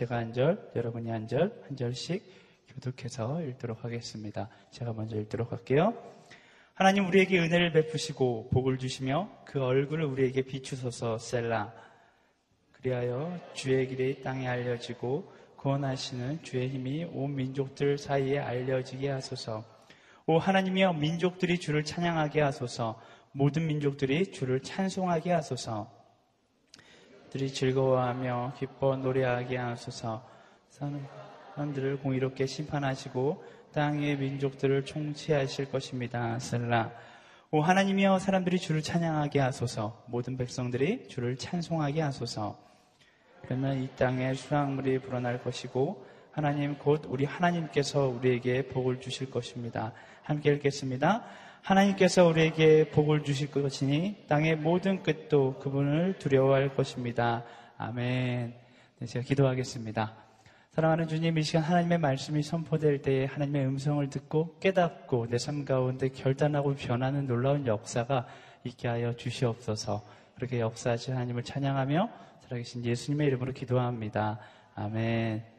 제가 한 절, 여러분이 한 절, 한 절씩 교독해서 읽도록 하겠습니다. 제가 먼저 읽도록 할게요. 하나님 우리에게 은혜를 베푸시고 복을 주시며 그 얼굴을 우리에게 비추소서 셀라. 그리하여 주의 길이 땅에 알려지고 구원하시는 주의 힘이 온 민족들 사이에 알려지게 하소서. 오 하나님이여 민족들이 주를 찬양하게 하소서. 모든 민족들이 주를 찬송하게 하소서. 들이 즐거워하며 기뻐 노래하게 하소서. 사람들을 공의롭게 심판하시고 땅의 민족들을 총치하실 것입니다. 슬라. 오 하나님이여 사람들이 주를 찬양하게 하소서. 모든 백성들이 주를 찬송하게 하소서. 그러면 이 땅에 수확물이 불어날 것이고 하나님 곧 우리 하나님께서 우리에게 복을 주실 것입니다. 함께 읽겠습니다. 하나님께서 우리에게 복을 주실 것이니 땅의 모든 끝도 그분을 두려워할 것입니다. 아멘. 네, 제가 기도하겠습니다. 사랑하는 주님, 이 시간 하나님의 말씀이 선포될 때에 하나님의 음성을 듣고 깨닫고 내 삶 가운데 결단하고 변하는 놀라운 역사가 있게 하여 주시옵소서. 그렇게 역사하신 하나님을 찬양하며 살아계신 예수님의 이름으로 기도합니다. 아멘.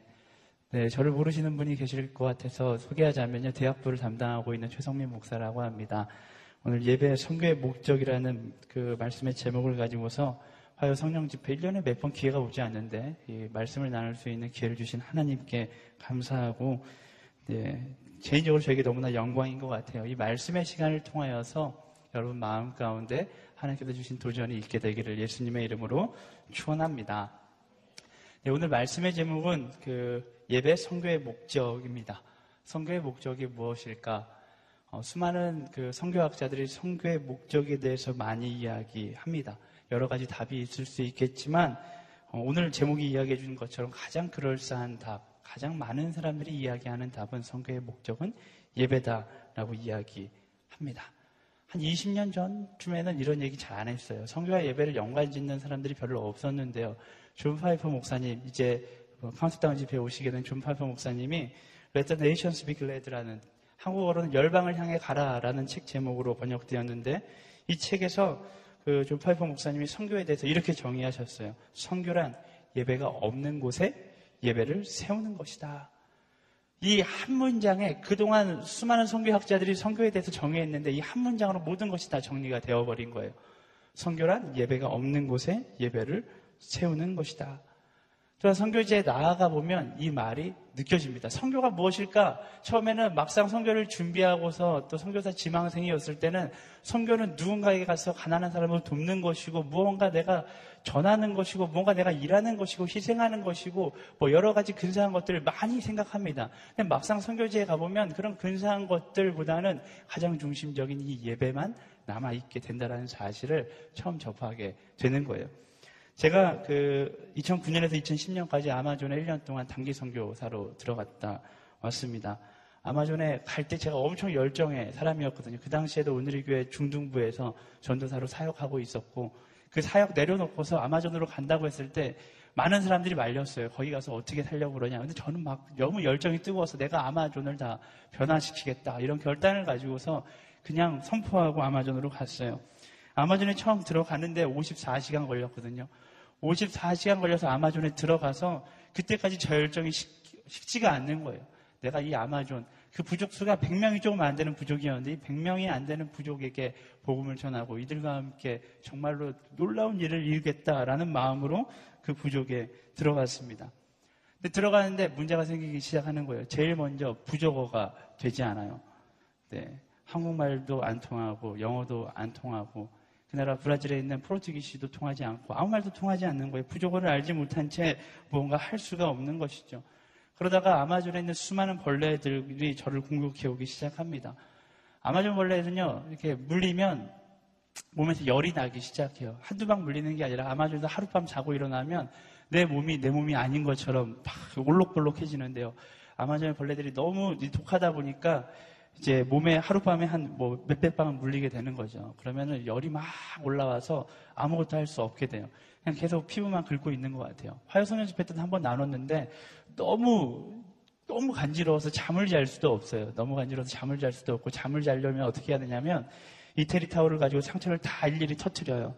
네, 저를 모르시는 분이 계실 것 같아서 소개하자면요. 대학부를 담당하고 있는 최성민 목사라고 합니다. 오늘 예배 성교의 목적이라는 그 말씀의 제목을 가지고서 화요 성령 집회 1년에 몇 번 기회가 오지 않는데 이 말씀을 나눌 수 있는 기회를 주신 하나님께 감사하고 네, 개인적으로 저에게 너무나 영광인 것 같아요. 이 말씀의 시간을 통하여서 여러분 마음 가운데 하나님께서 주신 도전이 있게 되기를 예수님의 이름으로 축원합니다. 네, 오늘 말씀의 제목은 그 예배 성교의 목적입니다. 성교의 목적이 무엇일까? 어, 수많은 그 성교학자들이 성교의 목적에 대해서 많이 이야기합니다. 여러 가지 답이 있을 수 있겠지만 어, 오늘 제목이 이야기해 주는 것처럼 가장 그럴싸한 답, 가장 많은 사람들이 이야기하는 답은 선교의 목적은 예배다라고 이야기합니다. 한 20년 전쯤에는 이런 얘기 잘 안 했어요. 선교와 예배를 연관 짓는 사람들이 별로 없었는데요. 존 파이퍼 목사님, 이제 카운트다운 집회에 오시게 된 존 파이퍼 목사님이 Let the Nations Be Glad라는 한국어로는 열방을 향해 가라라는 책 제목으로 번역되었는데 이 책에서 그 존 파이퍼 목사님이 선교에 대해서 이렇게 정의하셨어요. 선교란 예배가 없는 곳에 예배를 세우는 것이다. 이 한 문장에 그동안 수많은 선교학자들이 선교에 대해서 정의했는데 이 한 문장으로 모든 것이 다 정리가 되어버린 거예요. 선교란 예배가 없는 곳에 예배를 세우는 것이다. 또한 선교지에 나아가 보면 이 말이 느껴집니다. 선교가 무엇일까? 처음에는 막상 선교를 준비하고서 또 선교사 지망생이었을 때는 성교는 누군가에게 가서 가난한 사람을 돕는 것이고 무언가 내가 전하는 것이고 무언가 내가 일하는 것이고 희생하는 것이고 뭐 여러 가지 근사한 것들을 많이 생각합니다. 근데 막상 성교지에 가보면 그런 근사한 것들보다는 가장 중심적인 이 예배만 남아있게 된다는 사실을 처음 접하게 되는 거예요. 제가 그 2009년에서 2010년까지 아마존에 1년 동안 단기 선교사로 들어갔다 왔습니다. 아마존에 갈 때 제가 엄청 열정의 사람이었거든요. 그 당시에도 오늘의 교회 중등부에서 전도사로 사역하고 있었고 그 사역 내려놓고서 아마존으로 간다고 했을 때 많은 사람들이 말렸어요. 거기 가서 어떻게 살려고 그러냐. 근데 저는 막 너무 열정이 뜨거워서 내가 아마존을 다 변화시키겠다. 이런 결단을 가지고서 그냥 선포하고 아마존으로 갔어요. 아마존에 처음 들어가는데 54시간 걸렸거든요. 54시간 걸려서 아마존에 들어가서 그때까지 저 열정이 식, 식지가 않는 거예요. 내가 이 아마존, 그 부족 수가 100명이 조금 안 되는 부족이었는데 이 100명이 안 되는 부족에게 복음을 전하고 이들과 함께 정말로 놀라운 일을 이루겠다라는 마음으로 그 부족에 들어갔습니다. 근데 들어가는데 문제가 생기기 시작하는 거예요. 제일 먼저 부족어가 되지 않아요. 네. 한국말도 안 통하고 영어도 안 통하고 그 나라 브라질에 있는 포르투기시도 통하지 않고 아무 말도 통하지 않는 거예요. 부족어를 알지 못한 채 무언가 할 수가 없는 것이죠. 그러다가 아마존에 있는 수많은 벌레들이 저를 공격해 오기 시작합니다. 아마존 벌레는요, 이렇게 물리면 몸에서 열이 나기 시작해요. 한두 방 물리는 게 아니라 아마존에서 하룻밤 자고 일어나면 내 몸이 내 몸이 아닌 것처럼 막 올록볼록해지는데요. 아마존의 벌레들이 너무 독하다 보니까 이제 몸에 하룻밤에 한 뭐 몇백 방은 물리게 되는 거죠. 그러면은 열이 막 올라와서 아무것도 할 수 없게 돼요. 그냥 계속 피부만 긁고 있는 것 같아요. 화요성년 집회 때는 한번 나눴는데 너무 너무 간지러워서 잠을 잘 수도 없어요. 너무 간지러워서 잠을 잘 수도 없고 잠을 자려면 어떻게 해야 되냐면 이태리 타올을 가지고 상처를 다 일일이 터트려요.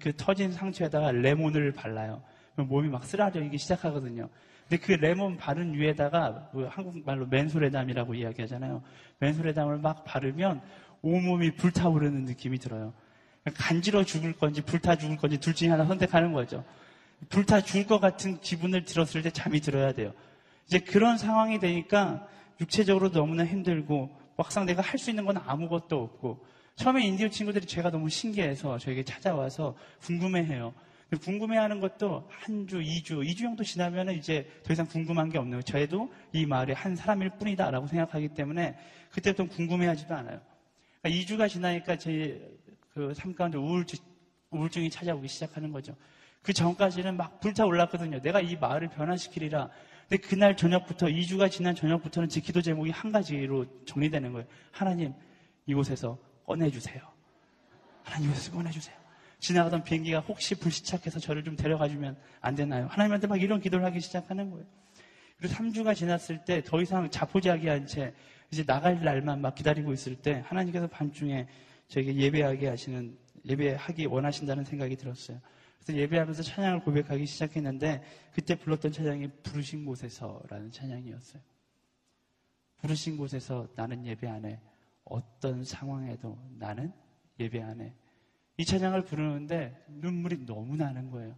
그 터진 상처에다가 레몬을 발라요. 몸이 막 쓰라려기 시작하거든요. 근데 그 레몬 바른 위에다가 그 한국말로 맨소레담이라고 이야기하잖아요. 맨소레담을 막 바르면 온몸이 불타오르는 느낌이 들어요. 간지러 죽을 건지 불타 죽을 건지 둘 중에 하나 선택하는 거죠. 불타 죽을 것 같은 기분을 들었을 때 잠이 들어야 돼요. 이제 그런 상황이 되니까 육체적으로 너무나 힘들고 막상 내가 할 수 있는 건 아무것도 없고 처음에 인디오 친구들이 제가 너무 신기해서 저에게 찾아와서 궁금해해요. 궁금해하는 것도 한 주, 이 주, 이주 정도 지나면 이제 더 이상 궁금한 게 없네요. 저희도 이 마을의 한 사람일 뿐이다라고 생각하기 때문에 그때부터 궁금해하지도 않아요. 그러니까 2주가 지나니까 제그삶 가운데 우울증, 우울증이 찾아오기 시작하는 거죠. 그 전까지는 막 불타올랐거든요. 내가 이 마을을 변화시키리라. 근데 그날 저녁부터 2주가 지난 저녁부터는 제 기도 제목이 한 가지로 정리되는 거예요. 하나님 이곳에서 꺼내주세요. 하나님 이곳에서 꺼내주세요. 지나가던 비행기가 혹시 불시착해서 저를 좀 데려가주면 안 되나요? 하나님한테 막 이런 기도를 하기 시작하는 거예요. 그리고 3주가 지났을 때 더 이상 자포자기한 채 이제 나갈 날만 막 기다리고 있을 때 하나님께서 밤중에 저에게 예배하게 하시는 예배하기 원하신다는 생각이 들었어요. 그래서 예배하면서 찬양을 고백하기 시작했는데 그때 불렀던 찬양이 부르신 곳에서라는 찬양이었어요. 부르신 곳에서 나는 예배 안에 어떤 상황에도 나는 예배 안에 이 찬양을 부르는데 눈물이 너무 나는 거예요.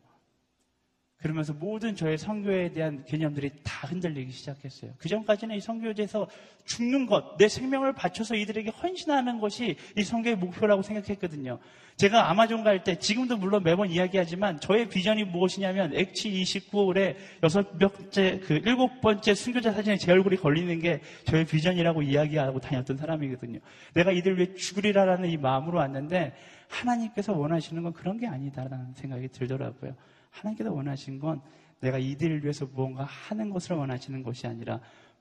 그러면서 모든 저의 성교에 대한 개념들이 다 흔들리기 시작했어요. 그 전까지는 이 성교제에서 죽는 것, 내 생명을 바쳐서 이들에게 헌신하는 것이 이 성교의 목표라고 생각했거든요. 제가 아마존 갈 때, 지금도 물론 매번 이야기하지만 저의 비전이 무엇이냐면 액치 29홀에 여섯 번째, 그 일곱 번째 순교자 사진에 제 얼굴이 걸리는 게 저의 비전이라고 이야기하고 다녔던 사람이거든요. 내가 이들 위해 죽으리라라는 이 마음으로 왔는데 하나님께서 원하시는 건 그런 게 아니다라는 생각이 들더라고요. 하나님께서 원하신 건 내가 이들을 위해서 무언가 하는 것을 원하시는 것이 아니라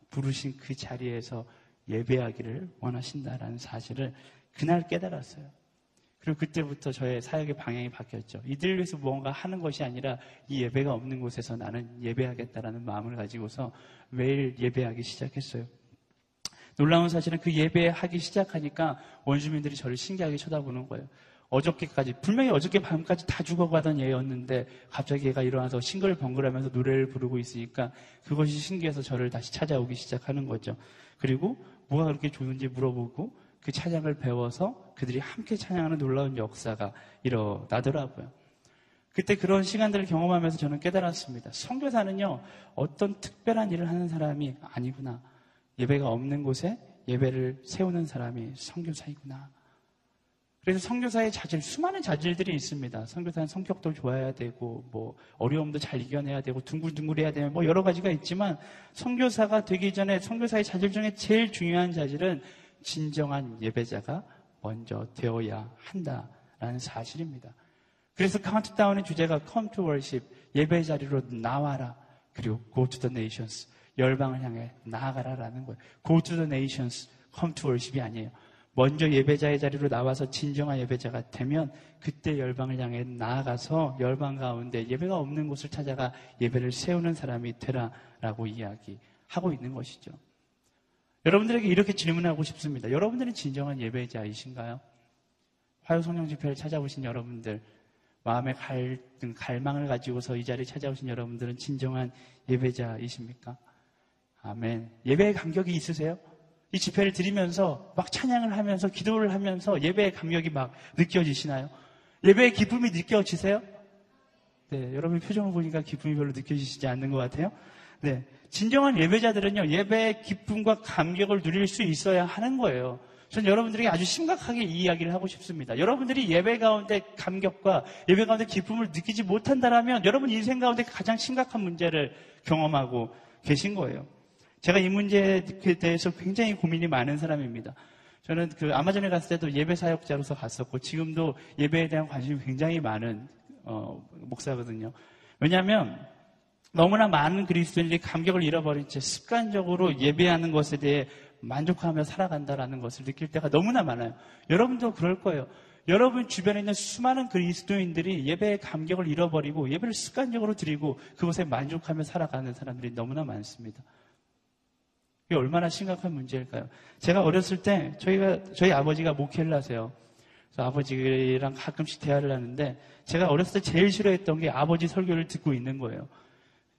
부르신 그 자리에서 예배하기를 원하신다라는 사실을 그날 깨달았어요. 그리고 그때부터 저의 사역의 방향이 바뀌었죠. 이들을 위해서 무언가 하는 것이 아니라 이 예배가 없는 곳에서 나는 예배하겠다라는 마음을 가지고서 매일 예배하기 시작했어요. 놀라운 사실은 그 예배하기 시작하니까 원주민들이 저를 신기하게 쳐다보는 거예요. 어저께까지 분명히 어저께 밤까지 다 죽어가던 얘였는데 갑자기 얘가 일어나서 싱글벙글하면서 노래를 부르고 있으니까 그것이 신기해서 저를 다시 찾아오기 시작하는 거죠. 그리고 뭐가 그렇게 좋은지 물어보고 그 찬양을 배워서 그들이 함께 찬양하는 놀라운 역사가 일어나더라고요. 그때 그런 시간들을 경험하면서 저는 깨달았습니다. 성교사는요 어떤 특별한 일을 하는 사람이 아니구나. 예배가 없는 곳에 예배를 세우는 사람이 성교사이구나. 그래서 성교사의 자질, 수많은 자질들이 있습니다. 성교사는 성격도 좋아야 되고, 뭐, 어려움도 잘 이겨내야 되고, 둥글둥글해야 되고, 뭐, 여러 가지가 있지만, 성교사가 되기 전에 성교사의 자질 중에 제일 중요한 자질은 진정한 예배자가 먼저 되어야 한다라는 사실입니다. 그래서 카운트다운의 주제가 Come to Worship, 예배 자리로 나와라. 그리고 Go to the Nations, 열방을 향해 나아가라라는 거예요. Go to the Nations, Come to Worship이 아니에요. 먼저 예배자의 자리로 나와서 진정한 예배자가 되면 그때 열방을 향해 나아가서 열방 가운데 예배가 없는 곳을 찾아가 예배를 세우는 사람이 되라라고 이야기하고 있는 것이죠. 여러분들에게 이렇게 질문하고 싶습니다. 여러분들은 진정한 예배자이신가요? 화요 성령 집회를 찾아오신 여러분들, 마음의 갈등, 갈망을 가지고서 이 자리에 찾아오신 여러분들은 진정한 예배자이십니까? 아멘. 예배의 감격이 있으세요? 이 집회를 드리면서 막 찬양을 하면서 기도를 하면서 예배의 감격이 막 느껴지시나요? 예배의 기쁨이 느껴지세요? 네, 여러분 표정을 보니까 기쁨이 별로 느껴지시지 않는 것 같아요. 네, 진정한 예배자들은요, 예배의 기쁨과 감격을 누릴 수 있어야 하는 거예요. 저는 여러분들에게 아주 심각하게 이 이야기를 하고 싶습니다. 여러분들이 예배 가운데 감격과 예배 가운데 기쁨을 느끼지 못한다면 여러분 인생 가운데 가장 심각한 문제를 경험하고 계신 거예요. 제가 이 문제에 대해서 굉장히 고민이 많은 사람입니다. 저는 그 아마존에 갔을 때도 예배 사역자로서 갔었고 지금도 예배에 대한 관심이 굉장히 많은 어, 목사거든요. 왜냐하면 너무나 많은 그리스도인들이 감격을 잃어버린 채 습관적으로 예배하는 것에 대해 만족하며 살아간다라는 것을 느낄 때가 너무나 많아요. 여러분도 그럴 거예요. 여러분 주변에 있는 수많은 그리스도인들이 예배의 감격을 잃어버리고 예배를 습관적으로 드리고 그것에 만족하며 살아가는 사람들이 너무나 많습니다. 이게 얼마나 심각한 문제일까요? 제가 어렸을 때 저희가 저희 아버지가 목회를 하세요. 그래서 아버지랑 가끔씩 대화를 하는데 제가 어렸을 때 제일 싫어했던 게 아버지 설교를 듣고 있는 거예요.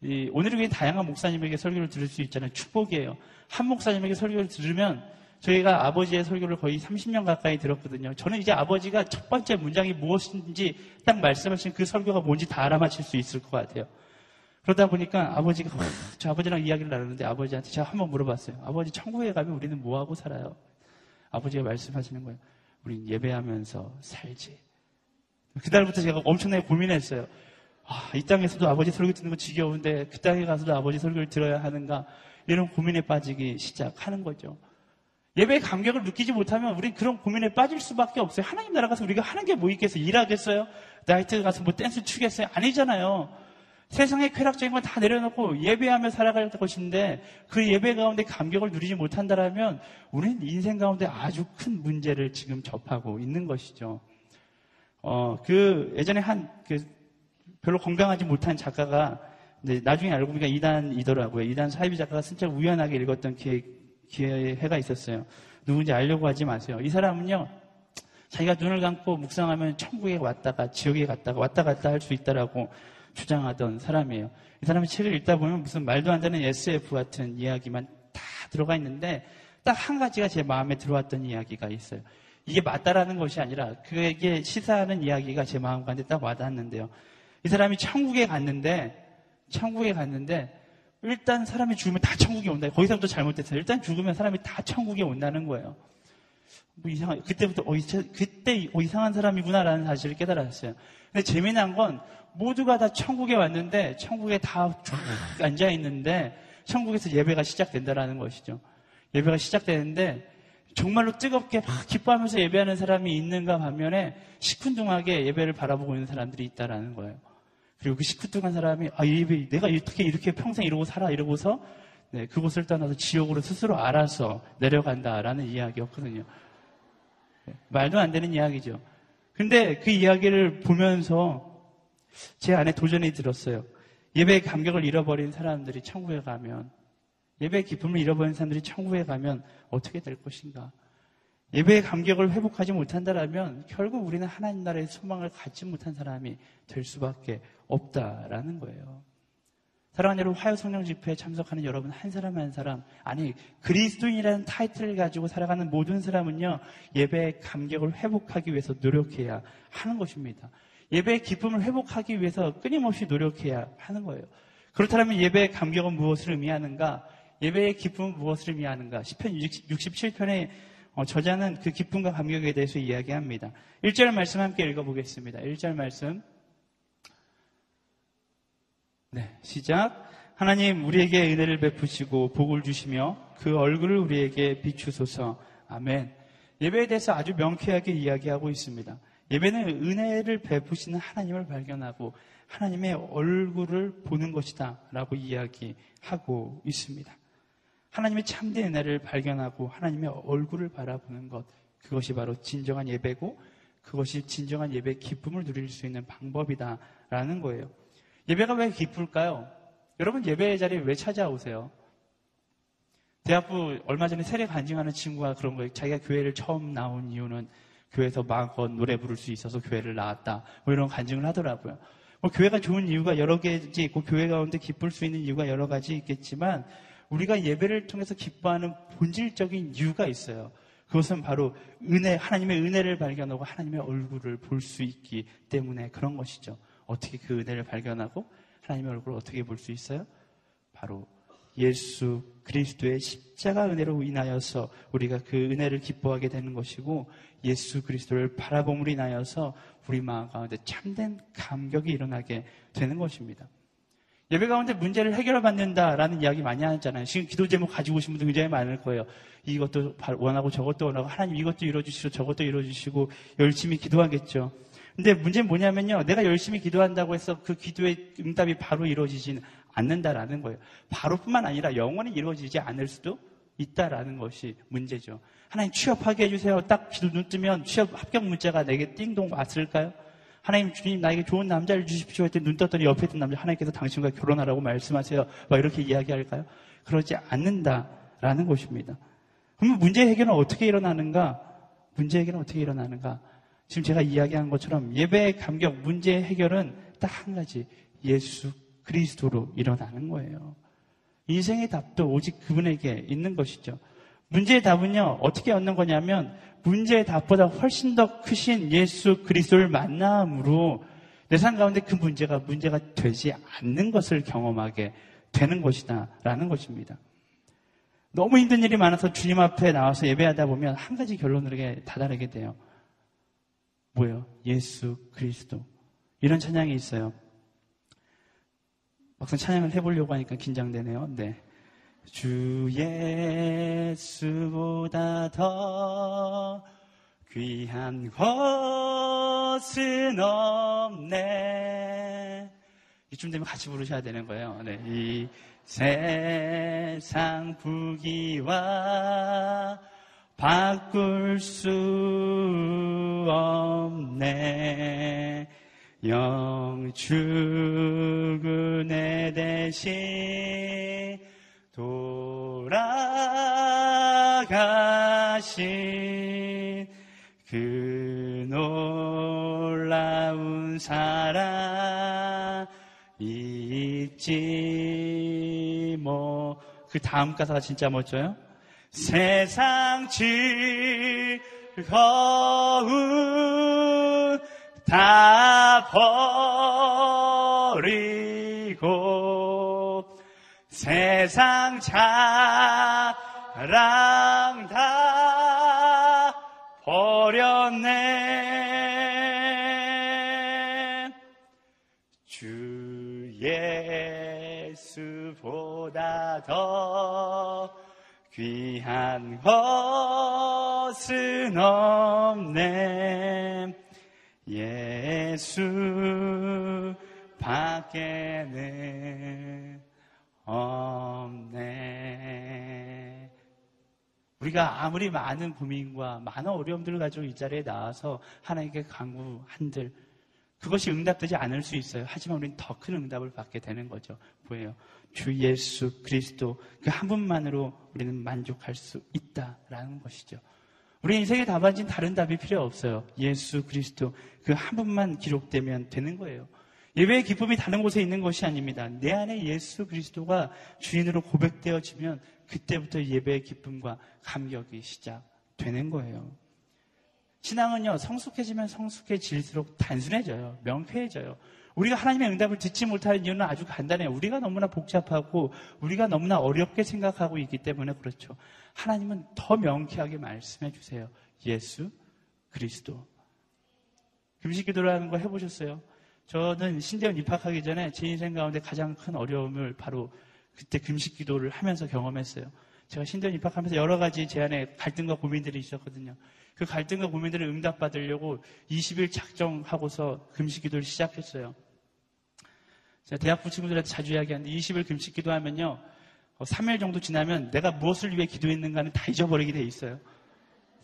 이, 오늘은 왜 다양한 목사님에게 설교를 들을 수 있잖아요. 축복이에요. 한 목사님에게 설교를 들으면 저희가 아버지의 설교를 거의 30년 가까이 들었거든요. 저는 이제 아버지가 첫 번째 문장이 무엇인지 딱 말씀하신 그 설교가 뭔지 다 알아맞힐 수 있을 것 같아요. 그러다 보니까 아버지가 저 아버지랑 이야기를 나누는데 아버지한테 제가 한번 물어봤어요. 아버지 천국에 가면 우리는 뭐 하고 살아요? 아버지가 말씀하시는 거예요. 우린 예배하면서 살지. 그달부터 제가 엄청나게 고민했어요. 아, 이 땅에서도 아버지 설교 듣는 거 지겨운데 그 땅에 가서도 아버지 설교를 들어야 하는가 이런 고민에 빠지기 시작하는 거죠. 예배의 감격을 느끼지 못하면 우린 그런 고민에 빠질 수밖에 없어요. 하나님 나라 가서 우리가 하는 게 뭐 있겠어요? 일하겠어요? 나이트 가서 뭐 댄스 추겠어요? 아니잖아요. 세상의 쾌락적인 건 다 내려놓고 예배하며 살아갈 것인데 그 예배 가운데 감격을 누리지 못한다라면 우리는 인생 가운데 아주 큰 문제를 지금 접하고 있는 것이죠. 어, 그 예전에 한 그 별로 건강하지 못한 작가가 나중에 알고 보니까 이단이더라고요. 이단 사이비 작가가 진짜 우연하게 읽었던 기회, 기회가 있었어요. 누군지 알려고 하지 마세요. 이 사람은요, 자기가 눈을 감고 묵상하면 천국에 왔다가 지옥에 갔다가 왔다 갔다 할 수 있다라고 주장하던 사람이에요. 이 사람의 책을 읽다 보면 무슨 말도 안 되는 SF 같은 이야기만 다 들어가 있는데 딱 한 가지가 제 마음에 들어왔던 이야기가 있어요. 이게 맞다라는 것이 아니라 그에게 시사하는 이야기가 제 마음 가운데 딱 와닿았는데요. 이 사람이 천국에 갔는데 천국에 갔는데 일단 사람이 죽으면 다 천국에 온다. 거기서부터 잘못됐어요. 일단 죽으면 사람이 다 천국에 온다는 거예요. 뭐 이상한 그때부터 어, 그때 어, 이상한 사람이구나라는 사실을 깨달았어요. 근데 재미난 건 모두가 다 천국에 왔는데 천국에 다 쫙 앉아 있는데 천국에서 예배가 시작된다라는 것이죠. 예배가 시작되는데 정말로 뜨겁게 막 기뻐하면서 예배하는 사람이 있는가 반면에 시큰둥하게 예배를 바라보고 있는 사람들이 있다라는 거예요. 그리고 그 시큰둥한 사람이 아 예배 내가 어떻게 이렇게 평생 이러고 살아 이러고서 네, 그곳을 떠나서 지옥으로 스스로 알아서 내려간다라는 이야기였거든요. 네, 말도 안 되는 이야기죠. 근데 그 이야기를 보면서 제 안에 도전이 들었어요. 예배의 감격을 잃어버린 사람들이 천국에 가면, 예배의 기쁨을 잃어버린 사람들이 천국에 가면 어떻게 될 것인가? 예배의 감격을 회복하지 못한다라면 결국 우리는 하나님 나라의 소망을 갖지 못한 사람이 될 수밖에 없다라는 거예요. 사랑하는 여러분, 화요 성령 집회에 참석하는 여러분 한 사람 한 사람, 아니 그리스도인이라는 타이틀을 가지고 살아가는 모든 사람은요 예배의 감격을 회복하기 위해서 노력해야 하는 것입니다. 예배의 기쁨을 회복하기 위해서 끊임없이 노력해야 하는 거예요. 그렇다면 예배의 감격은 무엇을 의미하는가? 예배의 기쁨은 무엇을 의미하는가? 10편 67편의 어, 저자는 그 기쁨과 감격에 대해서 이야기합니다. 1절 말씀 함께 읽어보겠습니다. 1절 말씀. 네, 시작. 하나님 우리에게 은혜를 베푸시고 복을 주시며 그 얼굴을 우리에게 비추소서. 아멘. 예배에 대해서 아주 명쾌하게 이야기하고 있습니다. 예배는 은혜를 베푸시는 하나님을 발견하고 하나님의 얼굴을 보는 것이다 라고 이야기하고 있습니다. 하나님의 참된 은혜를 발견하고 하나님의 얼굴을 바라보는 것 그것이 바로 진정한 예배고 그것이 진정한 예배의 기쁨을 누릴 수 있는 방법이다라는 거예요. 예배가 왜 기쁠까요? 여러분 예배의 자리에 왜 찾아오세요? 대학부 얼마 전에 세례 간증하는 친구가 그런 거예요. 자기가 교회를 처음 나온 이유는 교회에서 마음껏 노래 부를 수 있어서 교회를 나왔다. 뭐 이런 간증을 하더라고요. 뭐 교회가 좋은 이유가 여러 개지 있고 교회 가운데 기쁠 수 있는 이유가 여러 가지 있겠지만 우리가 예배를 통해서 기뻐하는 본질적인 이유가 있어요. 그것은 바로 은혜, 하나님의 은혜를 발견하고 하나님의 얼굴을 볼 수 있기 때문에 그런 것이죠. 어떻게 그 은혜를 발견하고 하나님의 얼굴을 어떻게 볼 수 있어요? 바로 예수 그리스도의 십자가 은혜로 인하여서 우리가 그 은혜를 기뻐하게 되는 것이고 예수 그리스도를 바라봄으로 인하여서 우리 마음 가운데 참된 감격이 일어나게 되는 것입니다. 예배 가운데 문제를 해결받는다라는 이야기 많이 하잖아요. 지금 기도 제목 가지고 오신 분들 굉장히 많을 거예요. 이것도 원하고 저것도 원하고 하나님 이것도 이루어주시고 저것도 이루어주시고 열심히 기도하겠죠. 근데 문제는 뭐냐면요. 내가 열심히 기도한다고 해서 그 기도의 응답이 바로 이루어지지는 않는다라는 거예요. 바로뿐만 아니라 영원히 이루어지지 않을 수도 있다라는 것이 문제죠. 하나님 취업하게 해주세요. 딱 눈 뜨면 취업 합격 문자가 내게 띵동 왔을까요? 하나님 주님 나에게 좋은 남자를 주십시오 했더니 눈 떴더니 옆에 있던 남자 하나님께서 당신과 결혼하라고 말씀하세요. 막 이렇게 이야기할까요? 그러지 않는다라는 것입니다. 그러면 문제 해결은 어떻게 일어나는가? 문제 해결은 어떻게 일어나는가? 지금 제가 이야기한 것처럼 예배의 감격, 문제 해결은 딱 한 가지. 예수 그리스도로 일어나는 거예요. 인생의 답도 오직 그분에게 있는 것이죠. 문제의 답은요, 어떻게 얻는 거냐면, 문제의 답보다 훨씬 더 크신 예수 그리스도를 만남으로 내 삶 가운데 그 문제가 문제가 되지 않는 것을 경험하게 되는 것이다. 라는 것입니다. 너무 힘든 일이 많아서 주님 앞에 나와서 예배하다 보면 한 가지 결론으로 다다르게 돼요. 뭐예요? 예수 그리스도. 이런 찬양이 있어요. 막상 찬양을 해보려고 하니까 긴장되네요. 네. 주 예수보다 더 귀한 것은 없네. 이쯤 되면 같이 부르셔야 되는 거예요. 네. 이 세상 부귀와 바꿀 수 없네. 영축은혜 대신 돌아가신 그 놀라운 사랑 잊지 뭐 그 다음 가사가 진짜 멋져요. 세상 즐거운 다 버리고 세상 자랑 다 버렸네. 주 예수보다 더 귀한 것은 없네 예수 밖에는 없네. 우리가 아무리 많은 고민과 많은 어려움들을 가지고 이 자리에 나와서 하나님께 강구한들 그것이 응답되지 않을 수 있어요. 하지만 우리는 더 큰 응답을 받게 되는 거죠. 뭐예요? 주 예수 그리스도 그 한 분만으로 우리는 만족할 수 있다라는 것이죠. 우리 인생의 답안진 다른 답이 필요 없어요. 예수 그리스도 그 한 분만 기록되면 되는 거예요. 예배의 기쁨이 다른 곳에 있는 것이 아닙니다. 내 안에 예수 그리스도가 주인으로 고백되어지면 그때부터 예배의 기쁨과 감격이 시작되는 거예요. 신앙은요, 성숙해지면 성숙해질수록 단순해져요. 명쾌해져요. 우리가 하나님의 응답을 듣지 못하는 이유는 아주 간단해요. 우리가 너무나 복잡하고 우리가 너무나 어렵게 생각하고 있기 때문에 그렇죠. 하나님은 더 명쾌하게 말씀해 주세요. 예수 그리스도. 금식 기도라는 거 해보셨어요? 저는 신대원 입학하기 전에 제 인생 가운데 가장 큰 어려움을 바로 그때 금식 기도를 하면서 경험했어요. 제가 신대원 입학하면서 여러 가지 제 안에 갈등과 고민들이 있었거든요. 그 갈등과 고민들을 응답받으려고 20일 작정하고서 금식 기도를 시작했어요. 제가 대학부 친구들한테 자주 이야기하는데 20일 금식 기도하면요. 3일 어, 정도 지나면 내가 무엇을 위해 기도했는가는 다 잊어버리게 돼 있어요.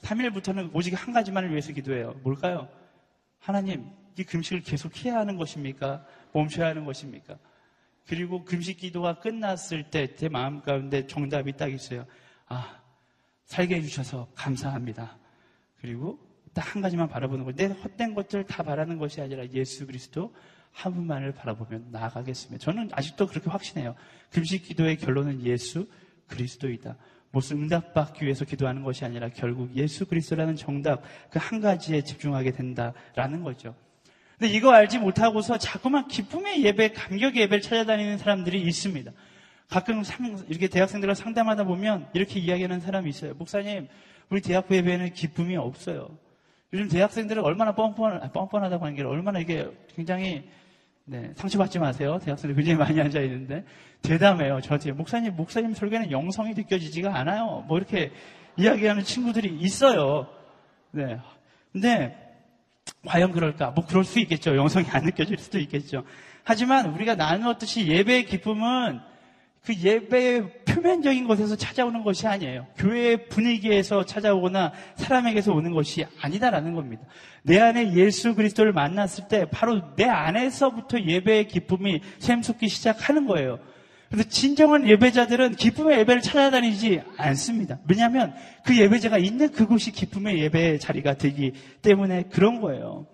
3일부터는 오직 한 가지만을 위해서 기도해요. 뭘까요? 하나님, 이 금식을 계속 해야 하는 것입니까? 멈춰야 하는 것입니까? 그리고 금식 기도가 끝났을 때 제 마음 가운데 정답이 딱 있어요. 아, 살게 해주셔서 감사합니다. 그리고 딱 한 가지만 바라보는 거예요. 내 헛된 것들 다 바라는 것이 아니라 예수 그리스도 한 분만을 바라보면 나아가겠습니다. 저는 아직도 그렇게 확신해요. 금식 기도의 결론은 예수 그리스도이다. 무슨 응답받기 위해서 기도하는 것이 아니라 결국 예수 그리스도라는 정답 그 한 가지에 집중하게 된다라는 거죠. 근데 이거 알지 못하고서 자꾸만 기쁨의 예배, 감격의 예배를 찾아다니는 사람들이 있습니다. 가끔 이렇게 대학생들과 상담하다 보면 이렇게 이야기하는 사람이 있어요. 목사님, 우리 대학부 예배에는 기쁨이 없어요. 요즘 대학생들은 얼마나 뻔뻔, 뻔뻔하다고 하는 게 얼마나 이게 굉장히 네, 상처받지 마세요. 대학생들 굉장히 많이 앉아 있는데 대담해요. 저한테 목사님, 목사님 설교는 영성이 느껴지지가 않아요. 뭐 이렇게 이야기하는 친구들이 있어요. 네, 근데 과연 그럴까? 뭐 그럴 수 있겠죠. 영성이 안 느껴질 수도 있겠죠. 하지만 우리가 나누었듯이 예배의 기쁨은 그 예배의 표면적인 것에서 찾아오는 것이 아니에요. 교회의 분위기에서 찾아오거나 사람에게서 오는 것이 아니다라는 겁니다. 내 안에 예수 그리스도를 만났을 때 바로 내 안에서부터 예배의 기쁨이 샘솟기 시작하는 거예요. 그래서 진정한 예배자들은 기쁨의 예배를 찾아다니지 않습니다. 왜냐하면 그 예배자가 있는 그곳이 기쁨의 예배의 자리가 되기 때문에 그런 거예요.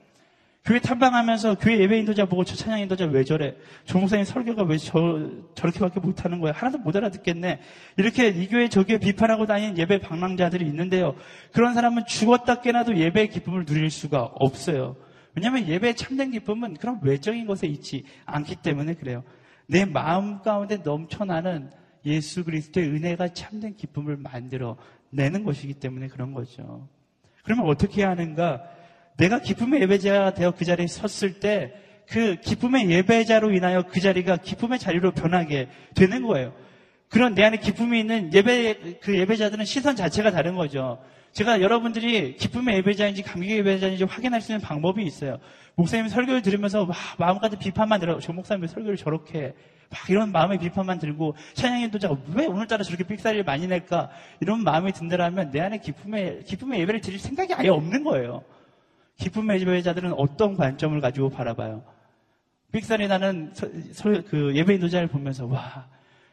교회 탐방하면서 교회 예배 인도자 보고 저 찬양 인도자 왜 저래? 조 목사님 설교가 왜 저, 저렇게밖에 못하는 거야? 하나도 못 알아듣겠네. 이렇게 이 교회 저 교회 비판하고 다니는 예배 방랑자들이 있는데요. 그런 사람은 죽었다 깨나도 예배의 기쁨을 누릴 수가 없어요. 왜냐하면 예배의 참된 기쁨은 그런 외적인 것에 있지 않기 때문에 그래요. 내 마음 가운데 넘쳐나는 예수 그리스도의 은혜가 참된 기쁨을 만들어 내는 것이기 때문에 그런 거죠. 그러면 어떻게 하는가? 내가 기쁨의 예배자가 되어 그 자리에 섰을 때 그 기쁨의 예배자로 인하여 그 자리가 기쁨의 자리로 변하게 되는 거예요. 그런 내 안에 기쁨이 있는 예배, 그 예배자들은 시선 자체가 다른 거죠. 제가 여러분들이 기쁨의 예배자인지 감격의 예배자인지 확인할 수 있는 방법이 있어요. 목사님 설교를 들으면서 막 마음까지 비판만 들어. 저 목사님 왜 설교를 저렇게 해? 막 이런 마음의 비판만 들고 찬양의 도자가 왜 오늘따라 저렇게 삑사리를 많이 낼까? 이런 마음이 든다라면 내 안에 기쁨의, 기쁨의 예배를 드릴 생각이 아예 없는 거예요. 기쁨의 예배자들은 어떤 관점을 가지고 바라봐요? 삑사리 나는 서, 서, 그 예배 인 도자를 보면서 와,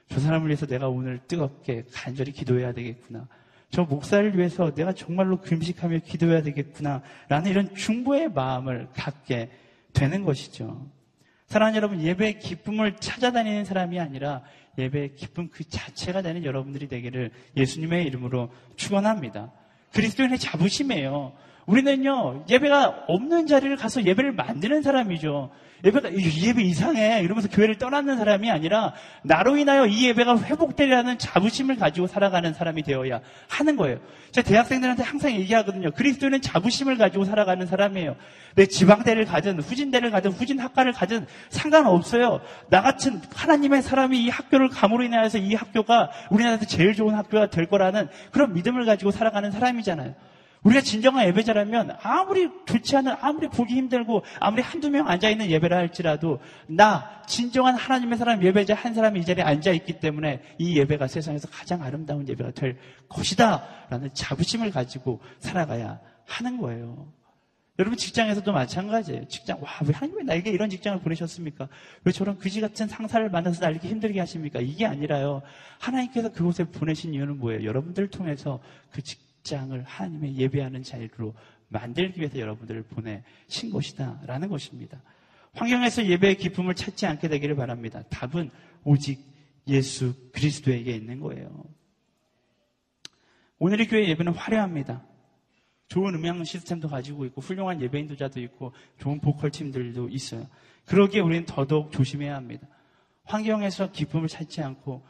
저 사람을 위해서 내가 오늘 뜨겁게 간절히 기도해야 되겠구나. 저 목사를 위해서 내가 정말로 금식하며 기도해야 되겠구나. 라는 이런 중보의 마음을 갖게 되는 것이죠. 사랑하는 여러분, 예배의 기쁨을 찾아다니는 사람이 아니라 예배의 기쁨 그 자체가 되는 여러분들이 되기를 예수님의 이름으로 축원합니다. 그리스도인의 자부심이에요. 우리는요, 예배가 없는 자리를 가서 예배를 만드는 사람이죠. 예배가, 이 예배 이상해. 이러면서 교회를 떠나는 사람이 아니라, 나로 인하여 이 예배가 회복되리라는 자부심을 가지고 살아가는 사람이 되어야 하는 거예요. 제가 대학생들한테 항상 얘기하거든요. 그리스도는 자부심을 가지고 살아가는 사람이에요. 내 지방대를 가든, 후진대를 가든, 후진학과를 가든, 상관없어요. 나 같은 하나님의 사람이 이 학교를 감으로 인하여서 이 학교가 우리나라에서 제일 좋은 학교가 될 거라는 그런 믿음을 가지고 살아가는 사람이잖아요. 우리가 진정한 예배자라면 아무리 좋지 않은 아무리 보기 힘들고 아무리 한두 명 앉아 있는 예배라 할지라도 나 진정한 하나님의 사람 예배자 한 사람이 이 자리에 앉아 있기 때문에 이 예배가 세상에서 가장 아름다운 예배가 될 것이다 라는 자부심을 가지고 살아가야 하는 거예요. 여러분 직장에서도 마찬가지예요. 직장 와 왜 하나님 왜 나에게 이런 직장을 보내셨습니까? 왜 저런 그지 같은 상사를 만나서 날 이렇게 힘들게 하십니까? 이게 아니라요. 하나님께서 그곳에 보내신 이유는 뭐예요? 여러분들을 통해서 그 직, 직장을 하나님의 예배하는 자리로 만들기 위해서 여러분들을 보내신 것이다라는 것입니다. 환경에서 예배의 기쁨을 찾지 않게 되기를 바랍니다. 답은 오직 예수 그리스도에게 있는 거예요. 오늘의 교회 예배는 화려합니다. 좋은 음향 시스템도 가지고 있고 훌륭한 예배 인 도자도 있고 좋은 보컬 팀들도 있어요. 그러기에 우리는 더더욱 조심해야 합니다. 환경에서 기쁨을 찾지 않고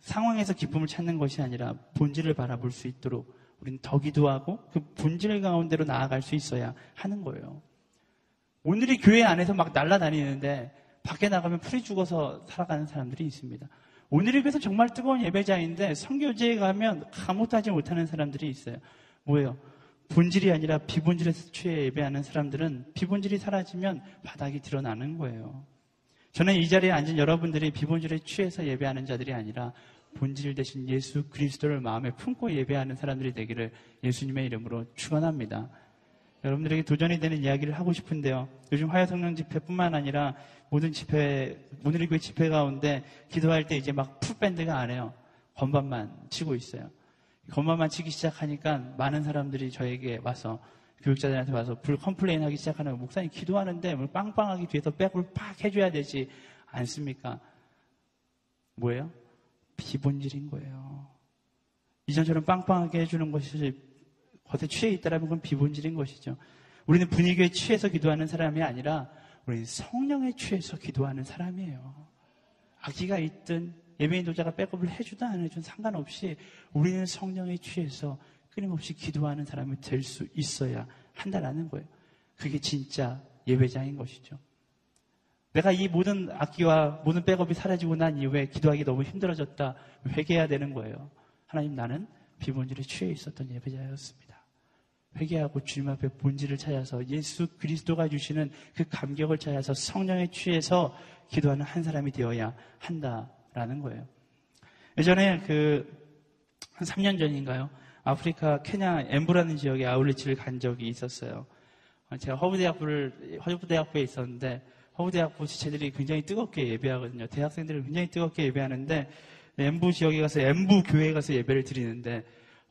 상황에서 기쁨을 찾는 것이 아니라 본질을 바라볼 수 있도록 우리는 더 기도하고 그 본질 가운데로 나아갈 수 있어야 하는 거예요. 오늘이 교회 안에서 막 날아다니는데 밖에 나가면 풀이 죽어서 살아가는 사람들이 있습니다. 오늘이 그래서 정말 뜨거운 예배자인데 성교제에 가면 아무것도 하지 못하는 사람들이 있어요. 뭐예요? 본질이 아니라 비본질에서 취해 예배하는 사람들은 비본질이 사라지면 바닥이 드러나는 거예요. 저는 이 자리에 앉은 여러분들이 비본질에 취해서 예배하는 자들이 아니라 본질 대신 예수 그리스도를 마음에 품고 예배하는 사람들이 되기를 예수님의 이름으로 축원합니다. 여러분들에게 도전이 되는 이야기를 하고 싶은데요. 요즘 화요성령 집회뿐만 아니라 모든 집회, 오늘의 집회 가운데 기도할 때 이제 막 full band가 안 해요. 건반만 치고 있어요. 건반만 치기 시작하니까 많은 사람들이 저에게 와서 교역자들한테 와서 불 complain 하기 시작하는 목사님 기도하는데 뭘 빵빵하게 뒤에서 back을 팍 해줘야 되지 않습니까? 뭐예요? 비본질인 거예요. 이전처럼 빵빵하게 해주는 것이 겉에 취해 있다라면 그건 비본질인 것이죠. 우리는 분위기에 취해서 기도하는 사람이 아니라 우리는 성령에 취해서 기도하는 사람이에요. 아기가 있든 예배인 도자가 백업을 해주든 안 해주든 상관없이 우리는 성령에 취해서 끊임없이 기도하는 사람이 될 수 있어야 한다라는 거예요. 그게 진짜 예배자인 것이죠. 내가 이 모든 악기와 모든 백업이 사라지고 난 이후에 기도하기 너무 힘들어졌다. 회개해야 되는 거예요. 하나님 나는 비본질에 취해 있었던 예배자였습니다. 회개하고 주님 앞에 본질을 찾아서 예수 그리스도가 주시는 그 감격을 찾아서 성령에 취해서 기도하는 한 사람이 되어야 한다라는 거예요. 예전에 그 한 3년 전인가요? 아프리카 케냐 엠부라는 지역에 아울리치를 간 적이 있었어요. 제가 허브대학부를 허브대학부에 있었는데 허브대학부 지체들이 굉장히 뜨겁게 예배하거든요. 대학생들을 굉장히 뜨겁게 예배하는데 엠부 지역에 가서 엠부 교회에 가서 예배를 드리는데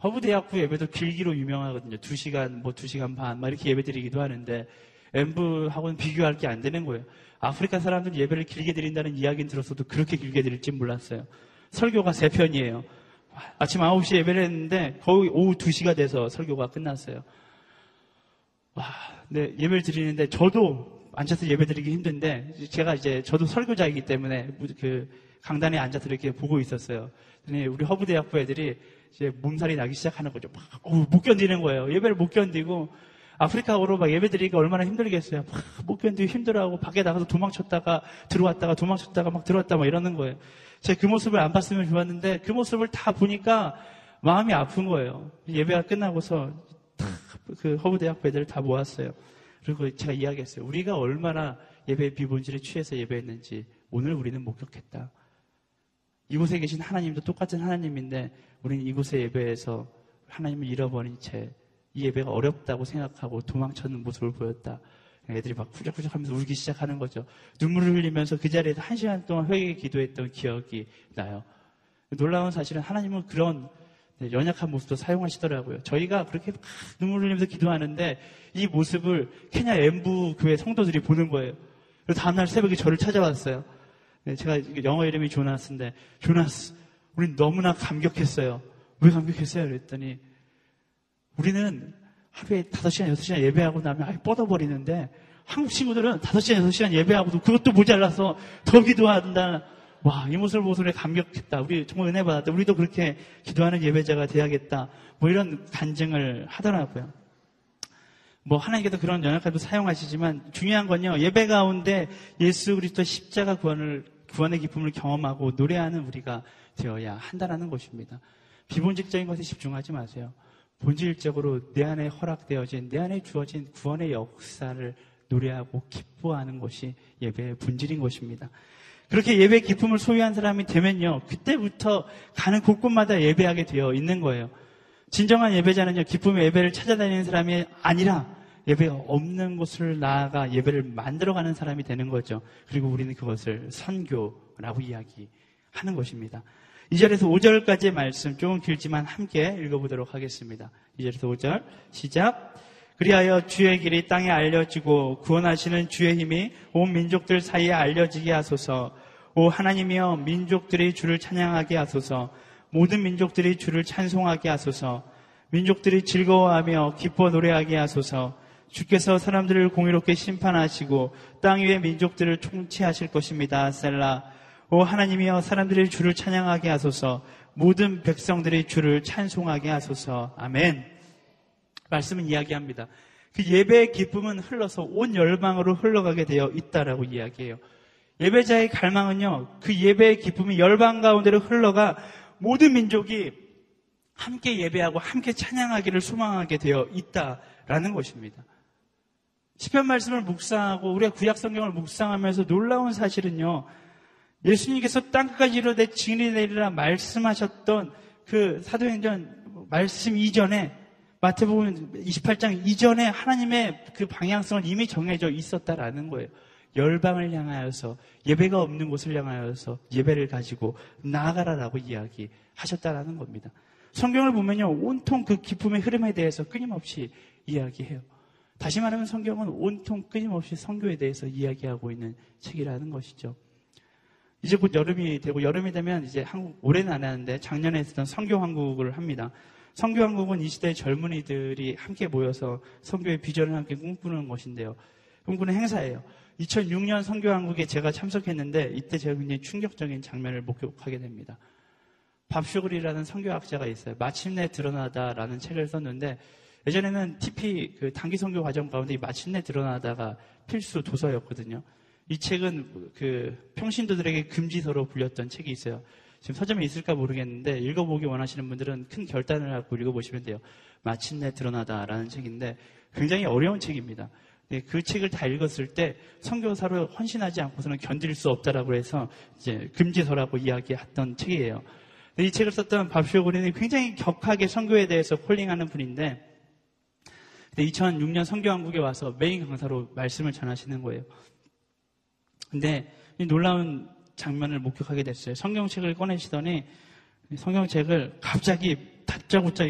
허브대학부 예배도 길기로 유명하거든요. 2시간, 뭐 2시간 반, 막 이렇게 예배 드리기도 하는데 엠브하고는 비교할 게 안 되는 거예요. 아프리카 사람들 예배를 길게 드린다는 이야기는 들었어도 그렇게 길게 드릴지 몰랐어요. 설교가 세 편이에요. 아침 9시에 예배를 했는데 거의 오후 2시가 돼서 설교가 끝났어요. 와, 네, 예배를 드리는데 저도 앉아서 예배 드리기 힘든데 제가 이제 저도 설교자이기 때문에 그 강단에 앉아서 이렇게 보고 있었어요. 우리 허브대학부 애들이 이제 몸살이 나기 시작하는 거죠. 막, 어, 못 견디는 거예요. 예배를 못 견디고 아프리카어로 막 예배 드리기가 얼마나 힘들겠어요. 막 못 견디고 힘들어하고 밖에 나가서 도망쳤다가 들어왔다가 도망쳤다가 막 들어왔다 막 이러는 거예요. 제가 그 모습을 안 봤으면 좋았는데 그 모습을 다 보니까 마음이 아픈 거예요. 예배가 끝나고서 그 허브대학부 애들을 다 모았어요. 그리고 제가 이야기했어요. 우리가 얼마나 예배의 비본질에 취해서 예배했는지 오늘 우리는 목격했다. 이곳에 계신 하나님도 똑같은 하나님인데 우리는 이곳의 예배에서 하나님을 잃어버린 채 이 예배가 어렵다고 생각하고 도망쳤는 모습을 보였다. 애들이 막 후적후적 하면서 울기 시작하는 거죠. 눈물을 흘리면서 그 자리에서 한 시간 동안 회개 기도했던 기억이 나요. 놀라운 사실은 하나님은 그런 연약한 모습도 사용하시더라고요. 저희가 그렇게 막 눈물 흘리면서 기도하는데 이 모습을 케냐 엠부 교회 성도들이 보는 거예요. 그래서 다음날 새벽에 저를 찾아왔어요. 네, 제가 영어 이름이 조나스인데 조나스 우린 너무나 감격했어요. 왜 감격했어요? 그랬더니 우리는 하루에 5시간, 6시간 예배하고 나면 아예 뻗어버리는데 한국 친구들은 5시간, 6시간 예배하고도 그것도 모자라서 더 기도한다. 와, 이 모습을 보고서 감격했다. 우리 정말 은혜 받았다. 우리도 그렇게 기도하는 예배자가 돼야겠다. 뭐 이런 간증을 하더라고요. 뭐 하나님께서 그런 연약함도 사용하시지만 중요한 건요. 예배 가운데 예수 그리스도 십자가 구원을 구원의 기쁨을 경험하고 노래하는 우리가 되어야 한다라는 것입니다. 비본질적인 것에 집중하지 마세요. 본질적으로 내 안에 허락되어진 내 안에 주어진 구원의 역사를 노래하고 기뻐하는 것이 예배의 본질인 것입니다. 그렇게 예배 기쁨을 소유한 사람이 되면요. 그때부터 가는 곳곳마다 예배하게 되어 있는 거예요. 진정한 예배자는요, 기쁨의 예배를 찾아다니는 사람이 아니라 예배가 없는 곳을 나아가 예배를 만들어가는 사람이 되는 거죠. 그리고 우리는 그것을 선교라고 이야기하는 것입니다. 2절에서 5절까지의 말씀 조금 길지만 함께 읽어보도록 하겠습니다. 2절에서 5절 시작. 그리하여 주의 길이 땅에 알려지고 구원하시는 주의 힘이 온 민족들 사이에 알려지게 하소서. 오 하나님이여 민족들이 주를 찬양하게 하소서. 모든 민족들이 주를 찬송하게 하소서. 민족들이 즐거워하며 기뻐 노래하게 하소서. 주께서 사람들을 공의롭게 심판하시고 땅 위의 민족들을 통치하실 것입니다. 셀라. 오 하나님이여 사람들이 주를 찬양하게 하소서. 모든 백성들이 주를 찬송하게 하소서. 아멘. 말씀은 이야기합니다. 그 예배의 기쁨은 흘러서 온 열방으로 흘러가게 되어 있다라고 이야기해요. 예배자의 갈망은요, 그 예배의 기쁨이 열방 가운데로 흘러가 모든 민족이 함께 예배하고 함께 찬양하기를 소망하게 되어 있다라는 것입니다. 시편 말씀을 묵상하고 우리가 구약 성경을 묵상하면서 놀라운 사실은요. 예수님께서 땅끝까지 이르되 증인이 되리라 말씀하셨던 그 사도행전 말씀 이전에 마태복음 28장 이전에 하나님의 그 방향성은 이미 정해져 있었다라는 거예요. 열방을 향하여서 예배가 없는 곳을 향하여서 예배를 가지고 나아가라라고 이야기하셨다라는 겁니다. 성경을 보면요, 온통 그 기쁨의 흐름에 대해서 끊임없이 이야기해요. 다시 말하면 성경은 온통 끊임없이 성교에 대해서 이야기하고 있는 책이라는 것이죠. 이제 곧 여름이 되고 여름이 되면 이제 한국 올해는 안 하는데 작년에 했던 성교 한국을 합니다. 성교 한국은 이 시대의 젊은이들이 함께 모여서 성교의 비전을 함께 꿈꾸는 것인데요. 꿈꾸는 행사예요. 2006년 성교 한국에 제가 참석했는데 이때 제가 굉장히 충격적인 장면을 목격하게 됩니다. 밥슈글이라는 성교학자가 있어요. 마침내 드러나다라는 책을 썼는데 예전에는 TP 그 단기 성교 과정 가운데 마침내 드러나다가 필수 도서였거든요. 이 책은 그 평신도들에게 금지서로 불렸던 책이 있어요. 지금 서점에 있을까 모르겠는데 읽어보기 원하시는 분들은 큰 결단을 하고 읽어보시면 돼요. 마침내 드러나다라는 책인데 굉장히 어려운 책입니다. 네, 그 책을 다 읽었을 때 성교사로 헌신하지 않고서는 견딜 수 없다라고 해서 이제 금지서라고 이야기했던 책이에요. 이 책을 썼던 밥쇼 고린이 굉장히 격하게 성교에 대해서 콜링하는 분인데 2006년 성교왕국에 와서 메인 강사로 말씀을 전하시는 거예요. 근데 이 놀라운 장면을 목격하게 됐어요. 성경책을 꺼내시더니 성경책을 갑자기 다짜고짜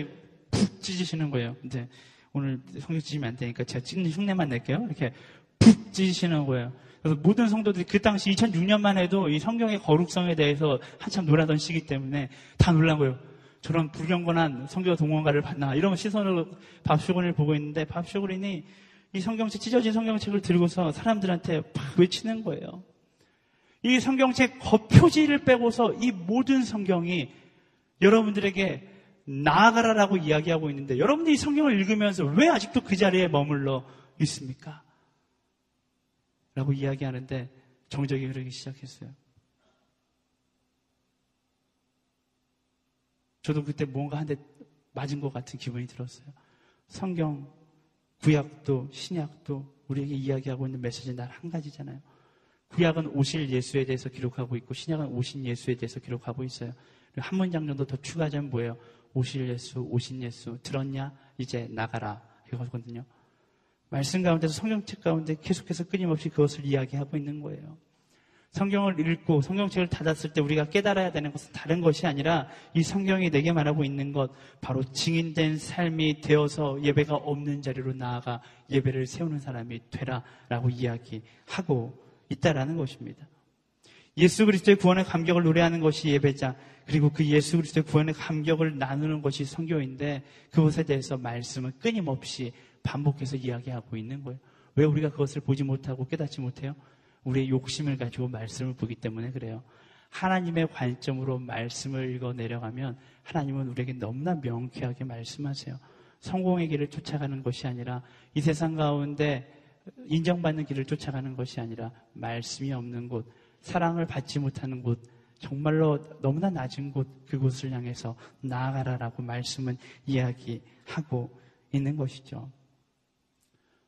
푹 찢으시는 거예요. 근데 오늘 성경 찢으면 안 되니까 제가 찍는 흉내만 낼게요. 이렇게 푹 찢으시는 거예요. 그래서 모든 성도들이 그 당시 2006년만 해도 이 성경의 거룩성에 대해서 한참 놀라던 시기 때문에 다 놀란 거예요. 저런 불경건한 성교 동원가를 봤나 이런 시선으로 밥쇼근을 보고 있는데 밥쇼근이 이 성경책 찢어진 성경책을 들고서 사람들한테 막 외치는 거예요. 이 성경책 겉표지를 빼고서 이 모든 성경이 여러분들에게 나아가라라고 이야기하고 있는데 여러분들이 성경을 읽으면서 왜 아직도 그 자리에 머물러 있습니까? 라고 이야기하는데 정적이 흐르기 시작했어요. 저도 그때 뭔가 한 대 맞은 것 같은 기분이 들었어요. 성경, 구약도, 신약도 우리에게 이야기하고 있는 메시지는 단 한 가지잖아요. 구약은 오실 예수에 대해서 기록하고 있고, 신약은 오신 예수에 대해서 기록하고 있어요. 한 문장 정도 더 추가하자면 뭐예요? 오실 예수, 오신 예수, 들었냐? 이제 나가라. 이거거든요. 말씀 가운데서 성경책 가운데 계속해서 끊임없이 그것을 이야기하고 있는 거예요. 성경을 읽고 성경책을 닫았을 때 우리가 깨달아야 되는 것은 다른 것이 아니라 이 성경이 내게 말하고 있는 것 바로 증인된 삶이 되어서 예배가 없는 자리로 나아가 예배를 세우는 사람이 되라라고 이야기하고 있다라는 것입니다. 예수 그리스도의 구원의 감격을 노래하는 것이 예배자 그리고 그 예수 그리스도의 구원의 감격을 나누는 것이 성경인데 그것에 대해서 말씀은 끊임없이 반복해서 이야기하고 있는 거예요. 왜 우리가 그것을 보지 못하고 깨닫지 못해요? 우리의 욕심을 가지고 말씀을 보기 때문에 그래요. 하나님의 관점으로 말씀을 읽어 내려가면 하나님은 우리에게 너무나 명쾌하게 말씀하세요. 성공의 길을 쫓아가는 것이 아니라 이 세상 가운데 인정받는 길을 쫓아가는 것이 아니라 말씀이 없는 곳, 사랑을 받지 못하는 곳, 정말로 너무나 낮은 곳, 그곳을 향해서 나아가라라고 말씀은 이야기하고 있는 것이죠.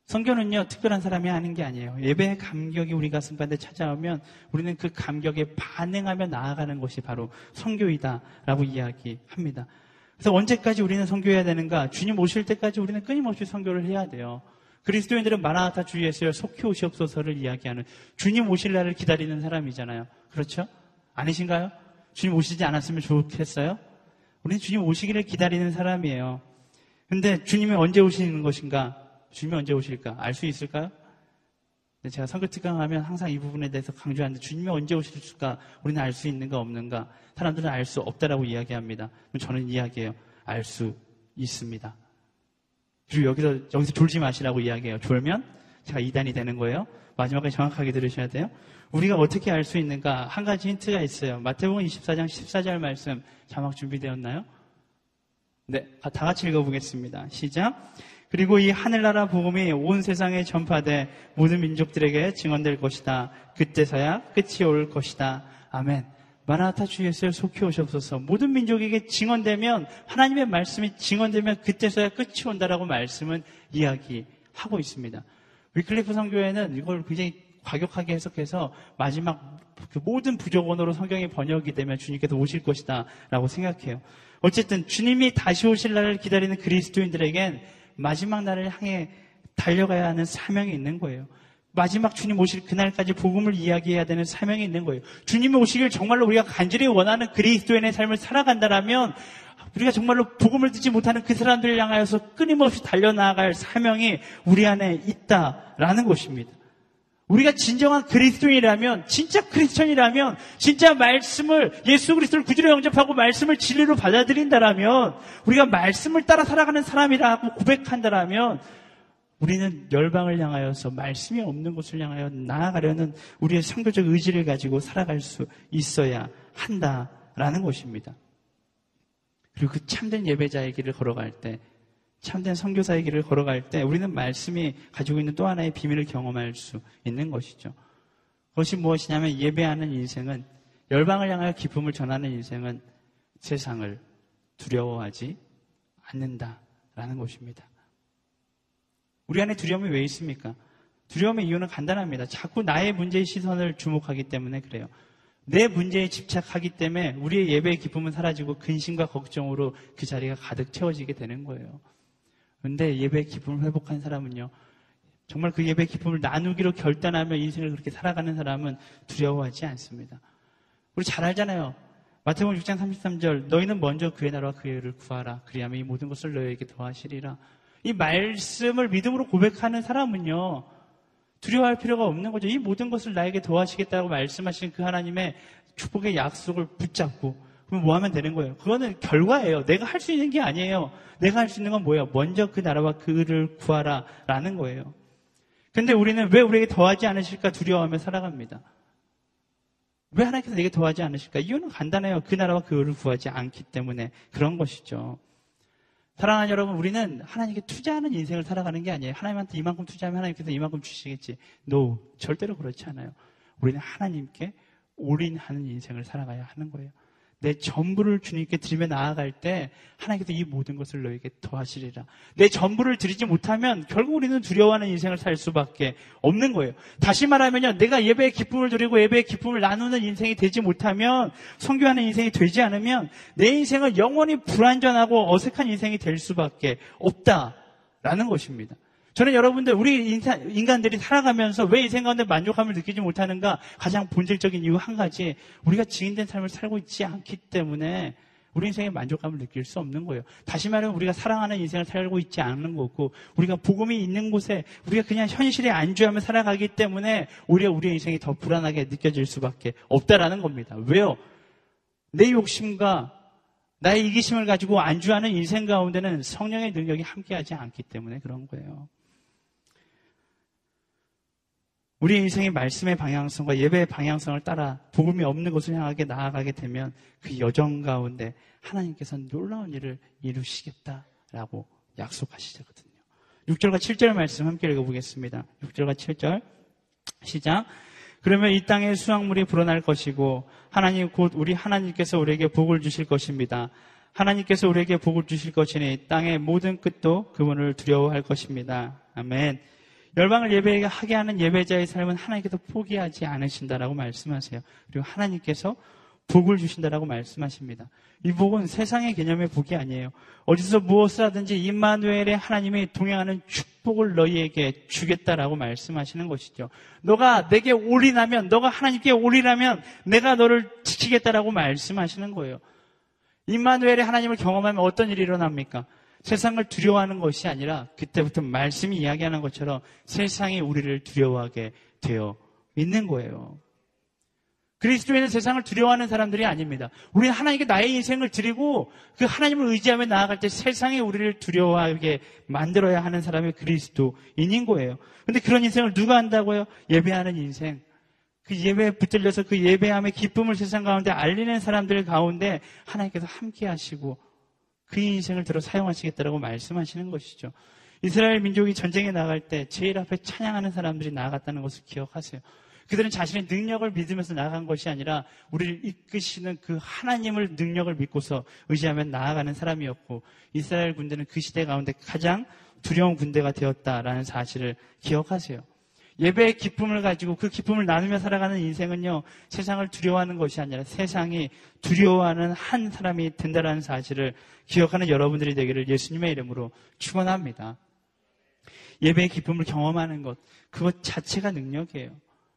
성경은요, 특별한 사람이 하는 게 아니에요. 예배의 감격이 우리 가슴 가운데 찾아오면 우리는 그 감격에 반응하며 나아가는 것이 바로 성교이다라고 이야기합니다. 그래서 언제까지 우리는 성교해야 되는가? 주님 오실 때까지 우리는 끊임없이 성교를 해야 돼요. 그리스도인들은 마라나타 주의에서 속히 오시옵소서를 이야기하는 주님 오실 날을 기다리는 사람이잖아요. 그렇죠? 아니신가요? 주님 오시지 않았으면 좋겠어요? 우리는 주님 오시기를 기다리는 사람이에요. 근데 주님이 언제 오시는 것인가? 주님이 언제 오실까? 알 수 있을까요? 제가 선교 특강하면 항상 이 부분에 대해서 강조하는데 주님이 언제 오실까? 우리는 알 수 있는가 없는가? 사람들은 알 수 없다라고 이야기합니다. 저는 이야기해요. 알 수 있습니다. 그리고 여기서 여기서 졸지 마시라고 이야기해요. 졸면 제가 이단이 되는 거예요. 마지막까지 정확하게 들으셔야 돼요. 우리가 어떻게 알 수 있는가? 한 가지 힌트가 있어요. 마태복음 24장 14절 말씀 자막 준비되었나요? 네, 다 같이 읽어보겠습니다. 시작. 그리고 이 하늘나라 복음이 온 세상에 전파돼 모든 민족들에게 증언될 것이다. 그때서야 끝이 올 것이다. 아멘. 마라나타 주 예수를 속히 오셨소서. 모든 민족에게 증언되면 하나님의 말씀이 증언되면 그때서야 끝이 온다라고 말씀은 이야기하고 있습니다. 위클리프 선교회는 이걸 굉장히 과격하게 해석해서 마지막 그 모든 부족원으로 성경이 번역이 되면 주님께서 오실 것이다 라고 생각해요. 어쨌든 주님이 다시 오실 날을 기다리는 그리스도인들에겐 마지막 날을 향해 달려가야 하는 사명이 있는 거예요. 마지막 주님 오실 그날까지 복음을 이야기해야 되는 사명이 있는 거예요. 주님이 오시길 정말로 우리가 간절히 원하는 그리스도인의 삶을 살아간다라면 우리가 정말로 복음을 듣지 못하는 그 사람들을 향하여서 끊임없이 달려나갈 사명이 우리 안에 있다라는 것입니다. 우리가 진정한 그리스도인이라면, 진짜 크리스천이라면, 진짜 말씀을, 예수 그리스도를 구주로 영접하고 말씀을 진리로 받아들인다라면, 우리가 말씀을 따라 살아가는 사람이라고 고백한다라면, 우리는 열방을 향하여서 말씀이 없는 곳을 향하여 나아가려는 우리의 성교적 의지를 가지고 살아갈 수 있어야 한다라는 것입니다. 그리고 그 참된 예배자의 길을 걸어갈 때 참된 선교사의 길을 걸어갈 때 우리는 말씀이 가지고 있는 또 하나의 비밀을 경험할 수 있는 것이죠. 그것이 무엇이냐면 예배하는 인생은 열방을 향하여 기쁨을 전하는 인생은 세상을 두려워하지 않는다라는 것입니다. 우리 안에 두려움이 왜 있습니까? 두려움의 이유는 간단합니다. 자꾸 나의 문제의 시선을 주목하기 때문에 그래요. 내 문제에 집착하기 때문에 우리의 예배의 기쁨은 사라지고 근심과 걱정으로 그 자리가 가득 채워지게 되는 거예요. 그런데 예배의 기쁨을 회복한 사람은요. 정말 그 예배의 기쁨을 나누기로 결단하며 인생을 그렇게 살아가는 사람은 두려워하지 않습니다. 우리 잘 알잖아요. 마태복음 6장 33절 너희는 먼저 그의 나라와 그의 의를 구하라. 그리하면 이 모든 것을 너희에게 더하시리라. 이 말씀을 믿음으로 고백하는 사람은요, 두려워할 필요가 없는 거죠. 이 모든 것을 나에게 도와주시겠다고 말씀하신 그 하나님의 축복의 약속을 붙잡고, 그럼 뭐 하면 되는 거예요? 그거는 결과예요. 내가 할 수 있는 게 아니에요. 내가 할 수 있는 건 뭐예요? 먼저 그 나라와 그를 구하라. 라는 거예요. 근데 우리는 왜 우리에게 더하지 않으실까 두려워하며 살아갑니다. 왜 하나님께서 내게 더하지 않으실까? 이유는 간단해요. 그 나라와 그를 구하지 않기 때문에 그런 것이죠. 사랑하는 여러분, 우리는 하나님께 투자하는 인생을 살아가는 게 아니에요. 하나님한테 이만큼 투자하면 하나님께서 이만큼 주시겠지. No, 절대로 그렇지 않아요. 우리는 하나님께 올인하는 인생을 살아가야 하는 거예요. 내 전부를 주님께 드리며 나아갈 때 하나님께서 이 모든 것을 너에게 더하시리라. 내 전부를 드리지 못하면 결국 우리는 두려워하는 인생을 살 수밖에 없는 거예요. 다시 말하면요. 내가 예배의 기쁨을 드리고 예배의 기쁨을 나누는 인생이 되지 못하면 성교하는 인생이 되지 않으면 내 인생은 영원히 불완전하고 어색한 인생이 될 수밖에 없다라는 것입니다. 저는 여러분들 우리 인간들이 살아가면서 왜 인생 가운데 만족감을 느끼지 못하는가 가장 본질적인 이유 한 가지 우리가 지인된 삶을 살고 있지 않기 때문에 우리 인생에 만족감을 느낄 수 없는 거예요. 다시 말하면 우리가 사랑하는 인생을 살고 있지 않는 거고 우리가 복음이 있는 곳에 우리가 그냥 현실에 안주하며 살아가기 때문에 오히려 우리의 인생이 더 불안하게 느껴질 수밖에 없다라는 겁니다. 왜요? 내 욕심과 나의 이기심을 가지고 안주하는 인생 가운데는 성령의 능력이 함께하지 않기 때문에 그런 거예요. 우리 인생의 말씀의 방향성과 예배의 방향성을 따라 복음이 없는 곳을 향하게 나아가게 되면 그 여정 가운데 하나님께서는 놀라운 일을 이루시겠다라고 약속하시거든요. 6절과 7절 말씀 함께 읽어보겠습니다. 6절과 7절 시작. 그러면 이 땅에 수확물이 불어날 것이고 하나님 곧 우리 하나님께서 우리에게 복을 주실 것입니다. 하나님께서 우리에게 복을 주실 것이니 땅의 모든 끝도 그분을 두려워할 것입니다. 아멘. 열방을 예배하게 하는 예배자의 삶은 하나님께서 포기하지 않으신다라고 말씀하세요. 그리고 하나님께서 복을 주신다라고 말씀하십니다. 이 복은 세상의 개념의 복이 아니에요. 어디서 무엇을 하든지 임마누엘의 하나님이 동행하는 축복을 너희에게 주겠다라고 말씀하시는 것이죠. 너가 내게 올인하면, 너가 하나님께 올인하면 내가 너를 지키겠다라고 말씀하시는 거예요. 임마누엘의 하나님을 경험하면 어떤 일이 일어납니까? 세상을 두려워하는 것이 아니라 그때부터 말씀이 이야기하는 것처럼 세상이 우리를 두려워하게 되어 있는 거예요. 그리스도인은 세상을 두려워하는 사람들이 아닙니다. 우리는 하나님께 나의 인생을 드리고 그 하나님을 의지하며 나아갈 때 세상이 우리를 두려워하게 만들어야 하는 사람이 그리스도인인 거예요. 근데 그런 인생을 누가 한다고요? 예배하는 인생. 그 예배에 붙들려서 그 예배함의 기쁨을 세상 가운데 알리는 사람들 가운데 하나님께서 함께 하시고 그 인생을 들어 사용하시겠다라고 말씀하시는 것이죠. 이스라엘 민족이 전쟁에 나갈 때 제일 앞에 찬양하는 사람들이 나아갔다는 것을 기억하세요. 그들은 자신의 능력을 믿으면서 나아간 것이 아니라 우리를 이끄시는 그 하나님을 능력을 믿고서 의지하며 나아가는 사람이었고 이스라엘 군대는 그 시대 가운데 가장 두려운 군대가 되었다라는 사실을 기억하세요. 예배의 기쁨을 가지고 그 기쁨을 나누며 살아가는 인생은요, 세상을 두려워하는 것이 아니라 세상이 두려워하는 한 사람이 된다는 사실을 기억하는 여러분들이 되기를 예수님의 이름으로 축원합니다. 예배의 기쁨을 경험하는 것, 그것 자체가 능력이에요.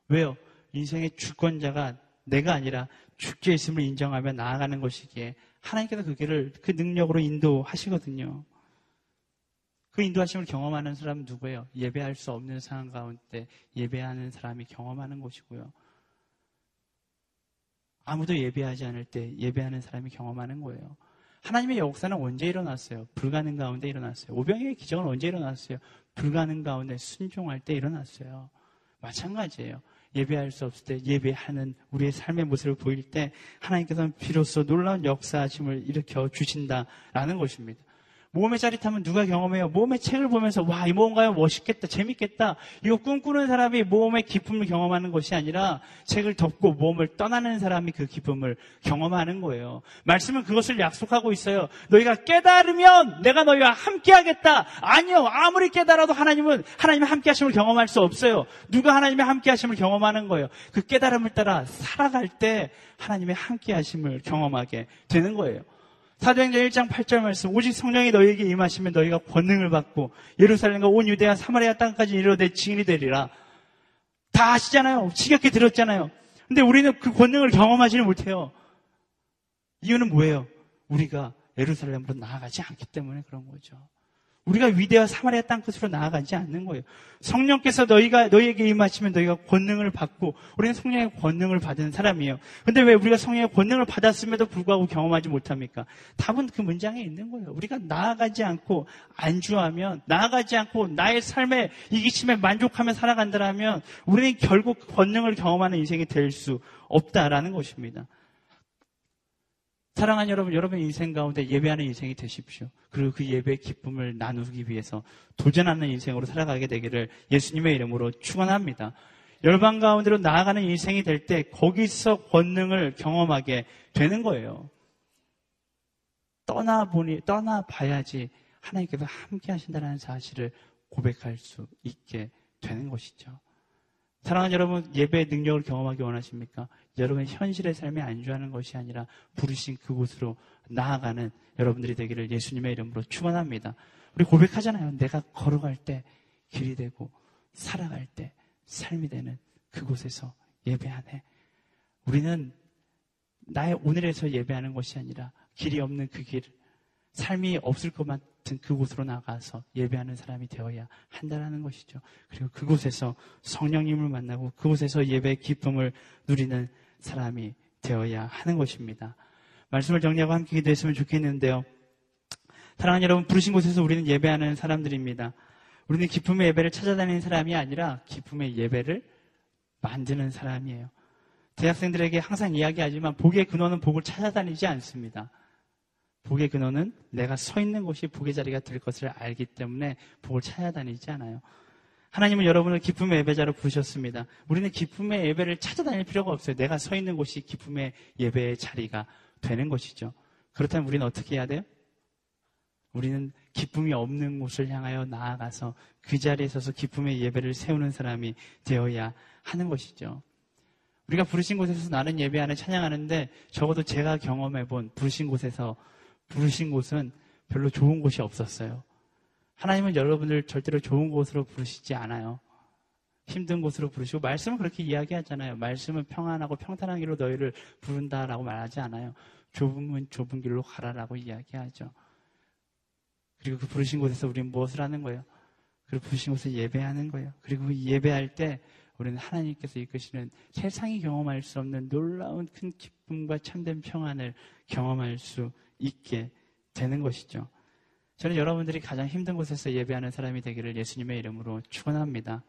왜요? 인생의 주권자가 내가 아니라 주께 있음을 인정하며 나아가는 것이기에 하나님께서 그 길을 그 능력으로 인도하시거든요. 그 인도하심을 경험하는 사람은 누구예요? 예배할 수 없는 상황 가운데 예배하는 사람이 경험하는 것이고요. 아무도 예배하지 않을 때 예배하는 사람이 경험하는 거예요. 하나님의 역사는 언제 일어났어요? 불가능 가운데 일어났어요. 오병이의 기적은 언제 일어났어요? 불가능 가운데 순종할 때 일어났어요. 마찬가지예요. 예배할 수 없을 때 예배하는 우리의 삶의 모습을 보일 때 하나님께서는 비로소 놀라운 역사하심을 일으켜 주신다라는 것입니다. 모험의 짜릿함은 누가 경험해요? 모험의 책을 보면서 와, 이 모험가요? 멋있겠다, 재밌겠다. 이거 꿈꾸는 사람이 모험의 기쁨을 경험하는 것이 아니라 책을 덮고 모험을 떠나는 사람이 그 기쁨을 경험하는 거예요. 말씀은 그것을 약속하고 있어요. 너희가 깨달으면 내가 너희와 함께 하겠다. 아니요. 아무리 깨달아도 하나님은 하나님의 함께 하심을 경험할 수 없어요. 누가 하나님의 함께 하심을 경험하는 거예요. 그 깨달음을 따라 살아갈 때 하나님의 함께 하심을 경험하게 되는 거예요. 사도행전 1장 8절 말씀 오직 성령이 너희에게 임하시면 너희가 권능을 받고 예루살렘과 온 유대와 사마리아 땅까지 이르되 증인이 되리라. 다 아시잖아요. 지겹게 들었잖아요. 근데 우리는 그 권능을 경험하지는 못해요. 이유는 뭐예요? 우리가 예루살렘으로 나아가지 않기 때문에 그런 거죠. 우리가 위대와 사마리아 땅 끝으로 나아가지 않는 거예요. 성령께서 너희가 너희에게 임하시면 너희가 권능을 받고 우리는 성령의 권능을 받은 사람이에요. 근데 왜 우리가 성령의 권능을 받았음에도 불구하고 경험하지 못합니까? 답은 그 문장에 있는 거예요. 우리가 나아가지 않고 안주하면 나아가지 않고 나의 삶의 이기심에 만족하며 살아간다면 우리는 결국 권능을 경험하는 인생이 될 수 없다라는 것입니다. 사랑하는 여러분, 여러분의 인생 가운데 예배하는 인생이 되십시오. 그리고 그 예배의 기쁨을 나누기 위해서 도전하는 인생으로 살아가게 되기를 예수님의 이름으로 축원합니다. 열방 가운데로 나아가는 인생이 될 때 거기서 권능을 경험하게 되는 거예요. 떠나보니 떠나봐야지 하나님께서 함께 하신다는 사실을 고백할 수 있게 되는 것이죠. 사랑하는 여러분, 예배의 능력을 경험하기 원하십니까? 여러분의 현실의 삶에 안주하는 것이 아니라 부르신 그곳으로 나아가는 여러분들이 되기를 예수님의 이름으로 축원합니다. 우리 고백하잖아요. 내가 걸어갈 때 길이 되고 살아갈 때 삶이 되는 그곳에서 예배하네. 우리는 나의 오늘에서 예배하는 것이 아니라 길이 없는 그 길, 삶이 없을 것 같은 그곳으로 나가서 예배하는 사람이 되어야 한다는 것이죠. 그리고 그곳에서 성령님을 만나고 그곳에서 예배의 기쁨을 누리는 사람이 되어야 하는 것입니다. 말씀을 정리하고 함께 기도했으면 좋겠는데요. 사랑하는 여러분, 부르신 곳에서 우리는 예배하는 사람들입니다. 우리는 기쁨의 예배를 찾아다니는 사람이 아니라 기쁨의 예배를 만드는 사람이에요. 대학생들에게 항상 이야기하지만 복의 근원은 복을 찾아다니지 않습니다. 복의 근원은 내가 서 있는 곳이 복의 자리가 될 것을 알기 때문에 복을 찾아다니지 않아요. 하나님은 여러분을 기쁨의 예배자로 부르셨습니다. 우리는 기쁨의 예배를 찾아다닐 필요가 없어요. 내가 서 있는 곳이 기쁨의 예배의 자리가 되는 것이죠. 그렇다면 우리는 어떻게 해야 돼요? 우리는 기쁨이 없는 곳을 향하여 나아가서 그 자리에 서서 기쁨의 예배를 세우는 사람이 되어야 하는 것이죠. 우리가 부르신 곳에서 나는 예배하는 찬양하는데 적어도 제가 경험해 본 부르신 곳에서 부르신 곳은 별로 좋은 곳이 없었어요. 하나님은 여러분을 절대로 좋은 곳으로 부르시지 않아요. 힘든 곳으로 부르시고 말씀은 그렇게 이야기하잖아요. 말씀은 평안하고 평탄한 길로 너희를 부른다라고 말하지 않아요. 좁은 좁은 길로 가라라고 이야기하죠. 그리고 그 부르신 곳에서 우리는 무엇을 하는 거예요? 그리고 부르신 곳에 예배하는 거예요. 그리고 예배할 때 우리는 하나님께서 이끄시는 세상이 경험할 수 없는 놀라운 큰 기쁨과 참된 평안을 경험할 수 있게 되는 것이죠. 저는 여러분들이 가장 힘든 곳에서 예배하는 사람이 되기를 예수님의 이름으로 축원합니다.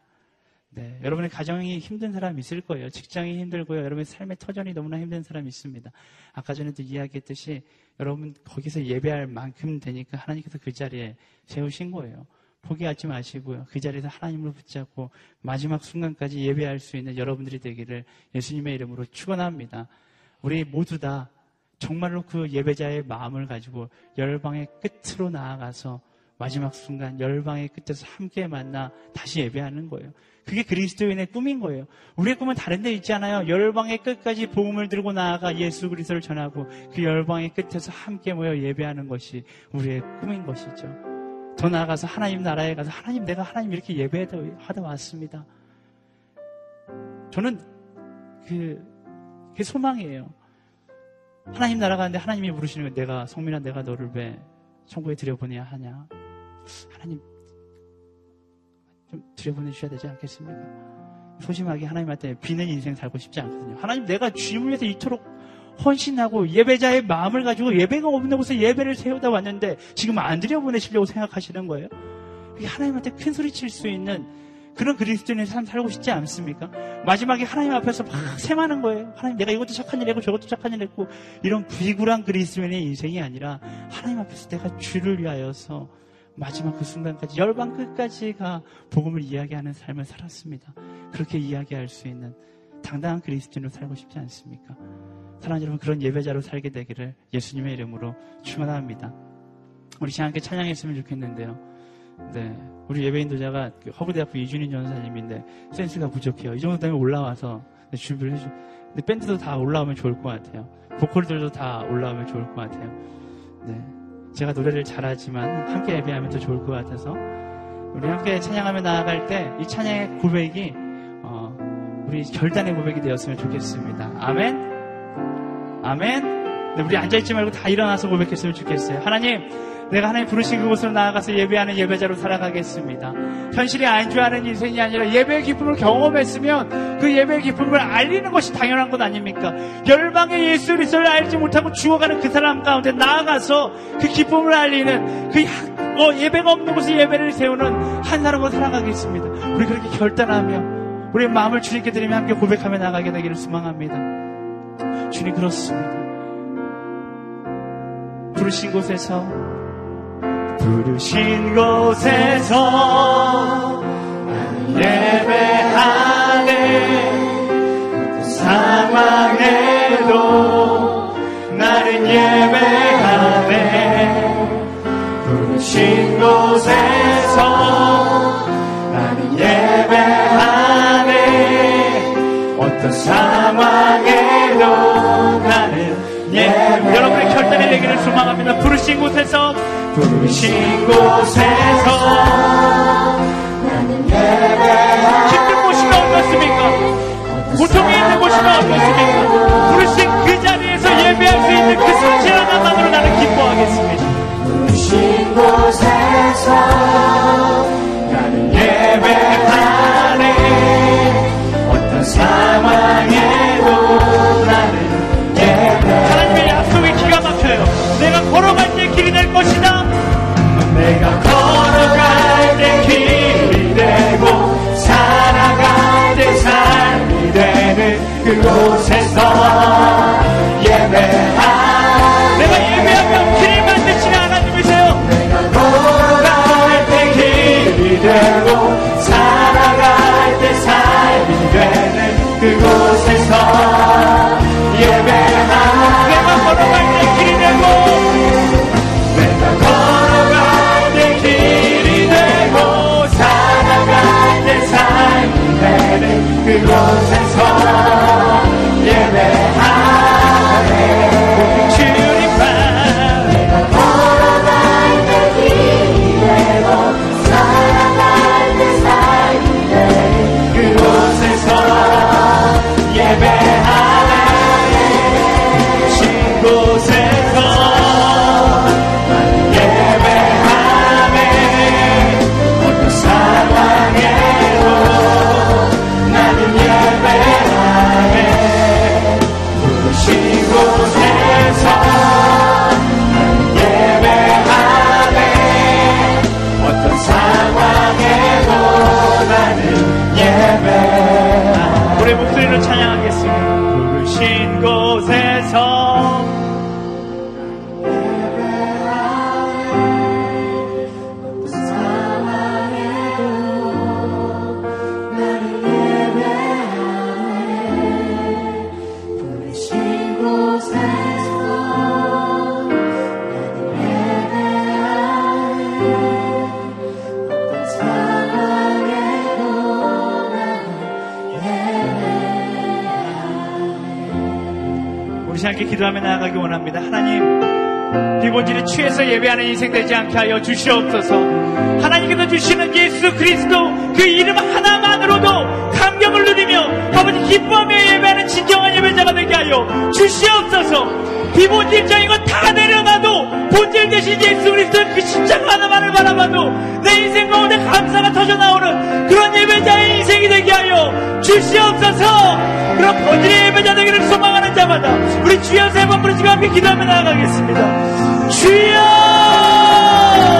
네, 여러분의 가정이 힘든 사람 있을 거예요. 직장이 힘들고요. 여러분의 삶의 터전이 너무나 힘든 사람이 있습니다. 아까 전에도 이야기했듯이 여러분 거기서 예배할 만큼 되니까 하나님께서 그 자리에 세우신 거예요. 포기하지 마시고요. 그 자리에서 하나님을 붙잡고 마지막 순간까지 예배할 수 있는 여러분들이 되기를 예수님의 이름으로 축원합니다. 우리 모두 다 정말로 그 예배자의 마음을 가지고 열방의 끝으로 나아가서 마지막 순간 열방의 끝에서 함께 만나 다시 예배하는 거예요. 그게 그리스도인의 꿈인 거예요. 우리의 꿈은 다른 데 있지 않아요. 열방의 끝까지 복음을 들고 나아가 예수 그리스도를 전하고 그 열방의 끝에서 함께 모여 예배하는 것이 우리의 꿈인 것이죠. 더 나아가서 하나님 나라에 가서 하나님 내가 하나님 이렇게 예배하다 왔습니다. 저는 그, 그게 소망이에요. 하나님 나라 가는데 하나님이 부르시는 거 내가 성민아 내가 너를 왜 천국에 들여보내야 하냐? 하나님 좀 들여보내 주셔야 되지 않겠습니까? 소심하게 하나님한테 비는 인생 살고 싶지 않거든요. 하나님 내가 주님을 위해서 이토록 헌신하고 예배자의 마음을 가지고 예배가 없는 곳에 예배를 세우다 왔는데 지금 안 들여보내시려고 생각하시는 거예요? 하나님한테 큰 소리 칠 수 있는 그런 그리스도인의 삶 살고 싶지 않습니까? 마지막에 하나님 앞에서 막 세마는 거예요. 하나님 내가 이것도 착한 일 했고 저것도 착한 일 했고 이런 비굴한 그리스도인의 인생이 아니라 하나님 앞에서 내가 주를 위하여서 마지막 그 순간까지 열방 끝까지가 복음을 이야기하는 삶을 살았습니다. 그렇게 이야기할 수 있는 당당한 그리스도인으로 살고 싶지 않습니까? 사랑하는 여러분 그런 예배자로 살게 되기를 예수님의 이름으로 축원합니다. 우리 함께 찬양했으면 좋겠는데요. 네. 우리 예배인 도자가 그 허브대학교 이준인 전사님인데 센스가 부족해요. 이 정도 되면 올라와서 준비를 해주. 근데 밴드도 다 올라오면 좋을 것 같아요. 보컬들도 다 올라오면 좋을 것 같아요. 네. 제가 노래를 잘하지만 함께 예배하면 더 좋을 것 같아서 우리 함께 찬양하며 나아갈 때 이 찬양의 고백이 어, 우리 결단의 고백이 되었으면 좋겠습니다. 아멘. 아멘. 우리 앉아있지 말고 다 일어나서 고백했으면 좋겠어요. 하나님, 내가 하나님 부르신 그곳으로 나아가서 예배하는 예배자로 살아가겠습니다. 현실이 안주하는 인생이 아니라 예배의 기쁨을 경험했으면 그 예배의 기쁨을 알리는 것이 당연한 것 아닙니까? 열방의 예수 그리스도를 알지 못하고 죽어가는 그 사람 가운데 나아가서 그 기쁨을 알리는 그 어, 예배가 없는 곳에 예배를 세우는 한 사람으로 살아가겠습니다. 우리 그렇게 결단하며 우리 마음을 주님께 드리며 함께 고백하며 나가게 되기를 소망합니다. 주님 그렇습니다. 부르신 곳에서. 부르신 곳에서 예배하네. 상황에도 결단이 되기를 소망합니다 부르신 곳에서 부르신 곳에서 힘든 곳이가 어떻습니까? 고통이 있는 곳이가 어떻습니까? 부르신 그 자리에서 예배할 수 있는 그 사실 하나만으로 나는 기뻐하겠습니다. 부르신 곳에서 길 않게 하여 주시옵소서. 하나님께서 주시는 예수 그리스도 그 이름 하나만으로도 감격을 누리며 아버지 기뻐하며 예배하는 진정한 예배자가 되게 하여 주시옵소서. 비본질적인 것 다 내려놔도 본질 대신 예수 그리스도의 그 십자가 하나만을 바라봐도 내 인생 가운데 감사가 터져 나오는 그런 예배자의 인생이 되게 하여 주시옵소서. 그런 본질의 예배자 되기를 소망하는 자마다 우리 주여 세번 부르시고 함께 기도하며 나아가겠습니다. 주여!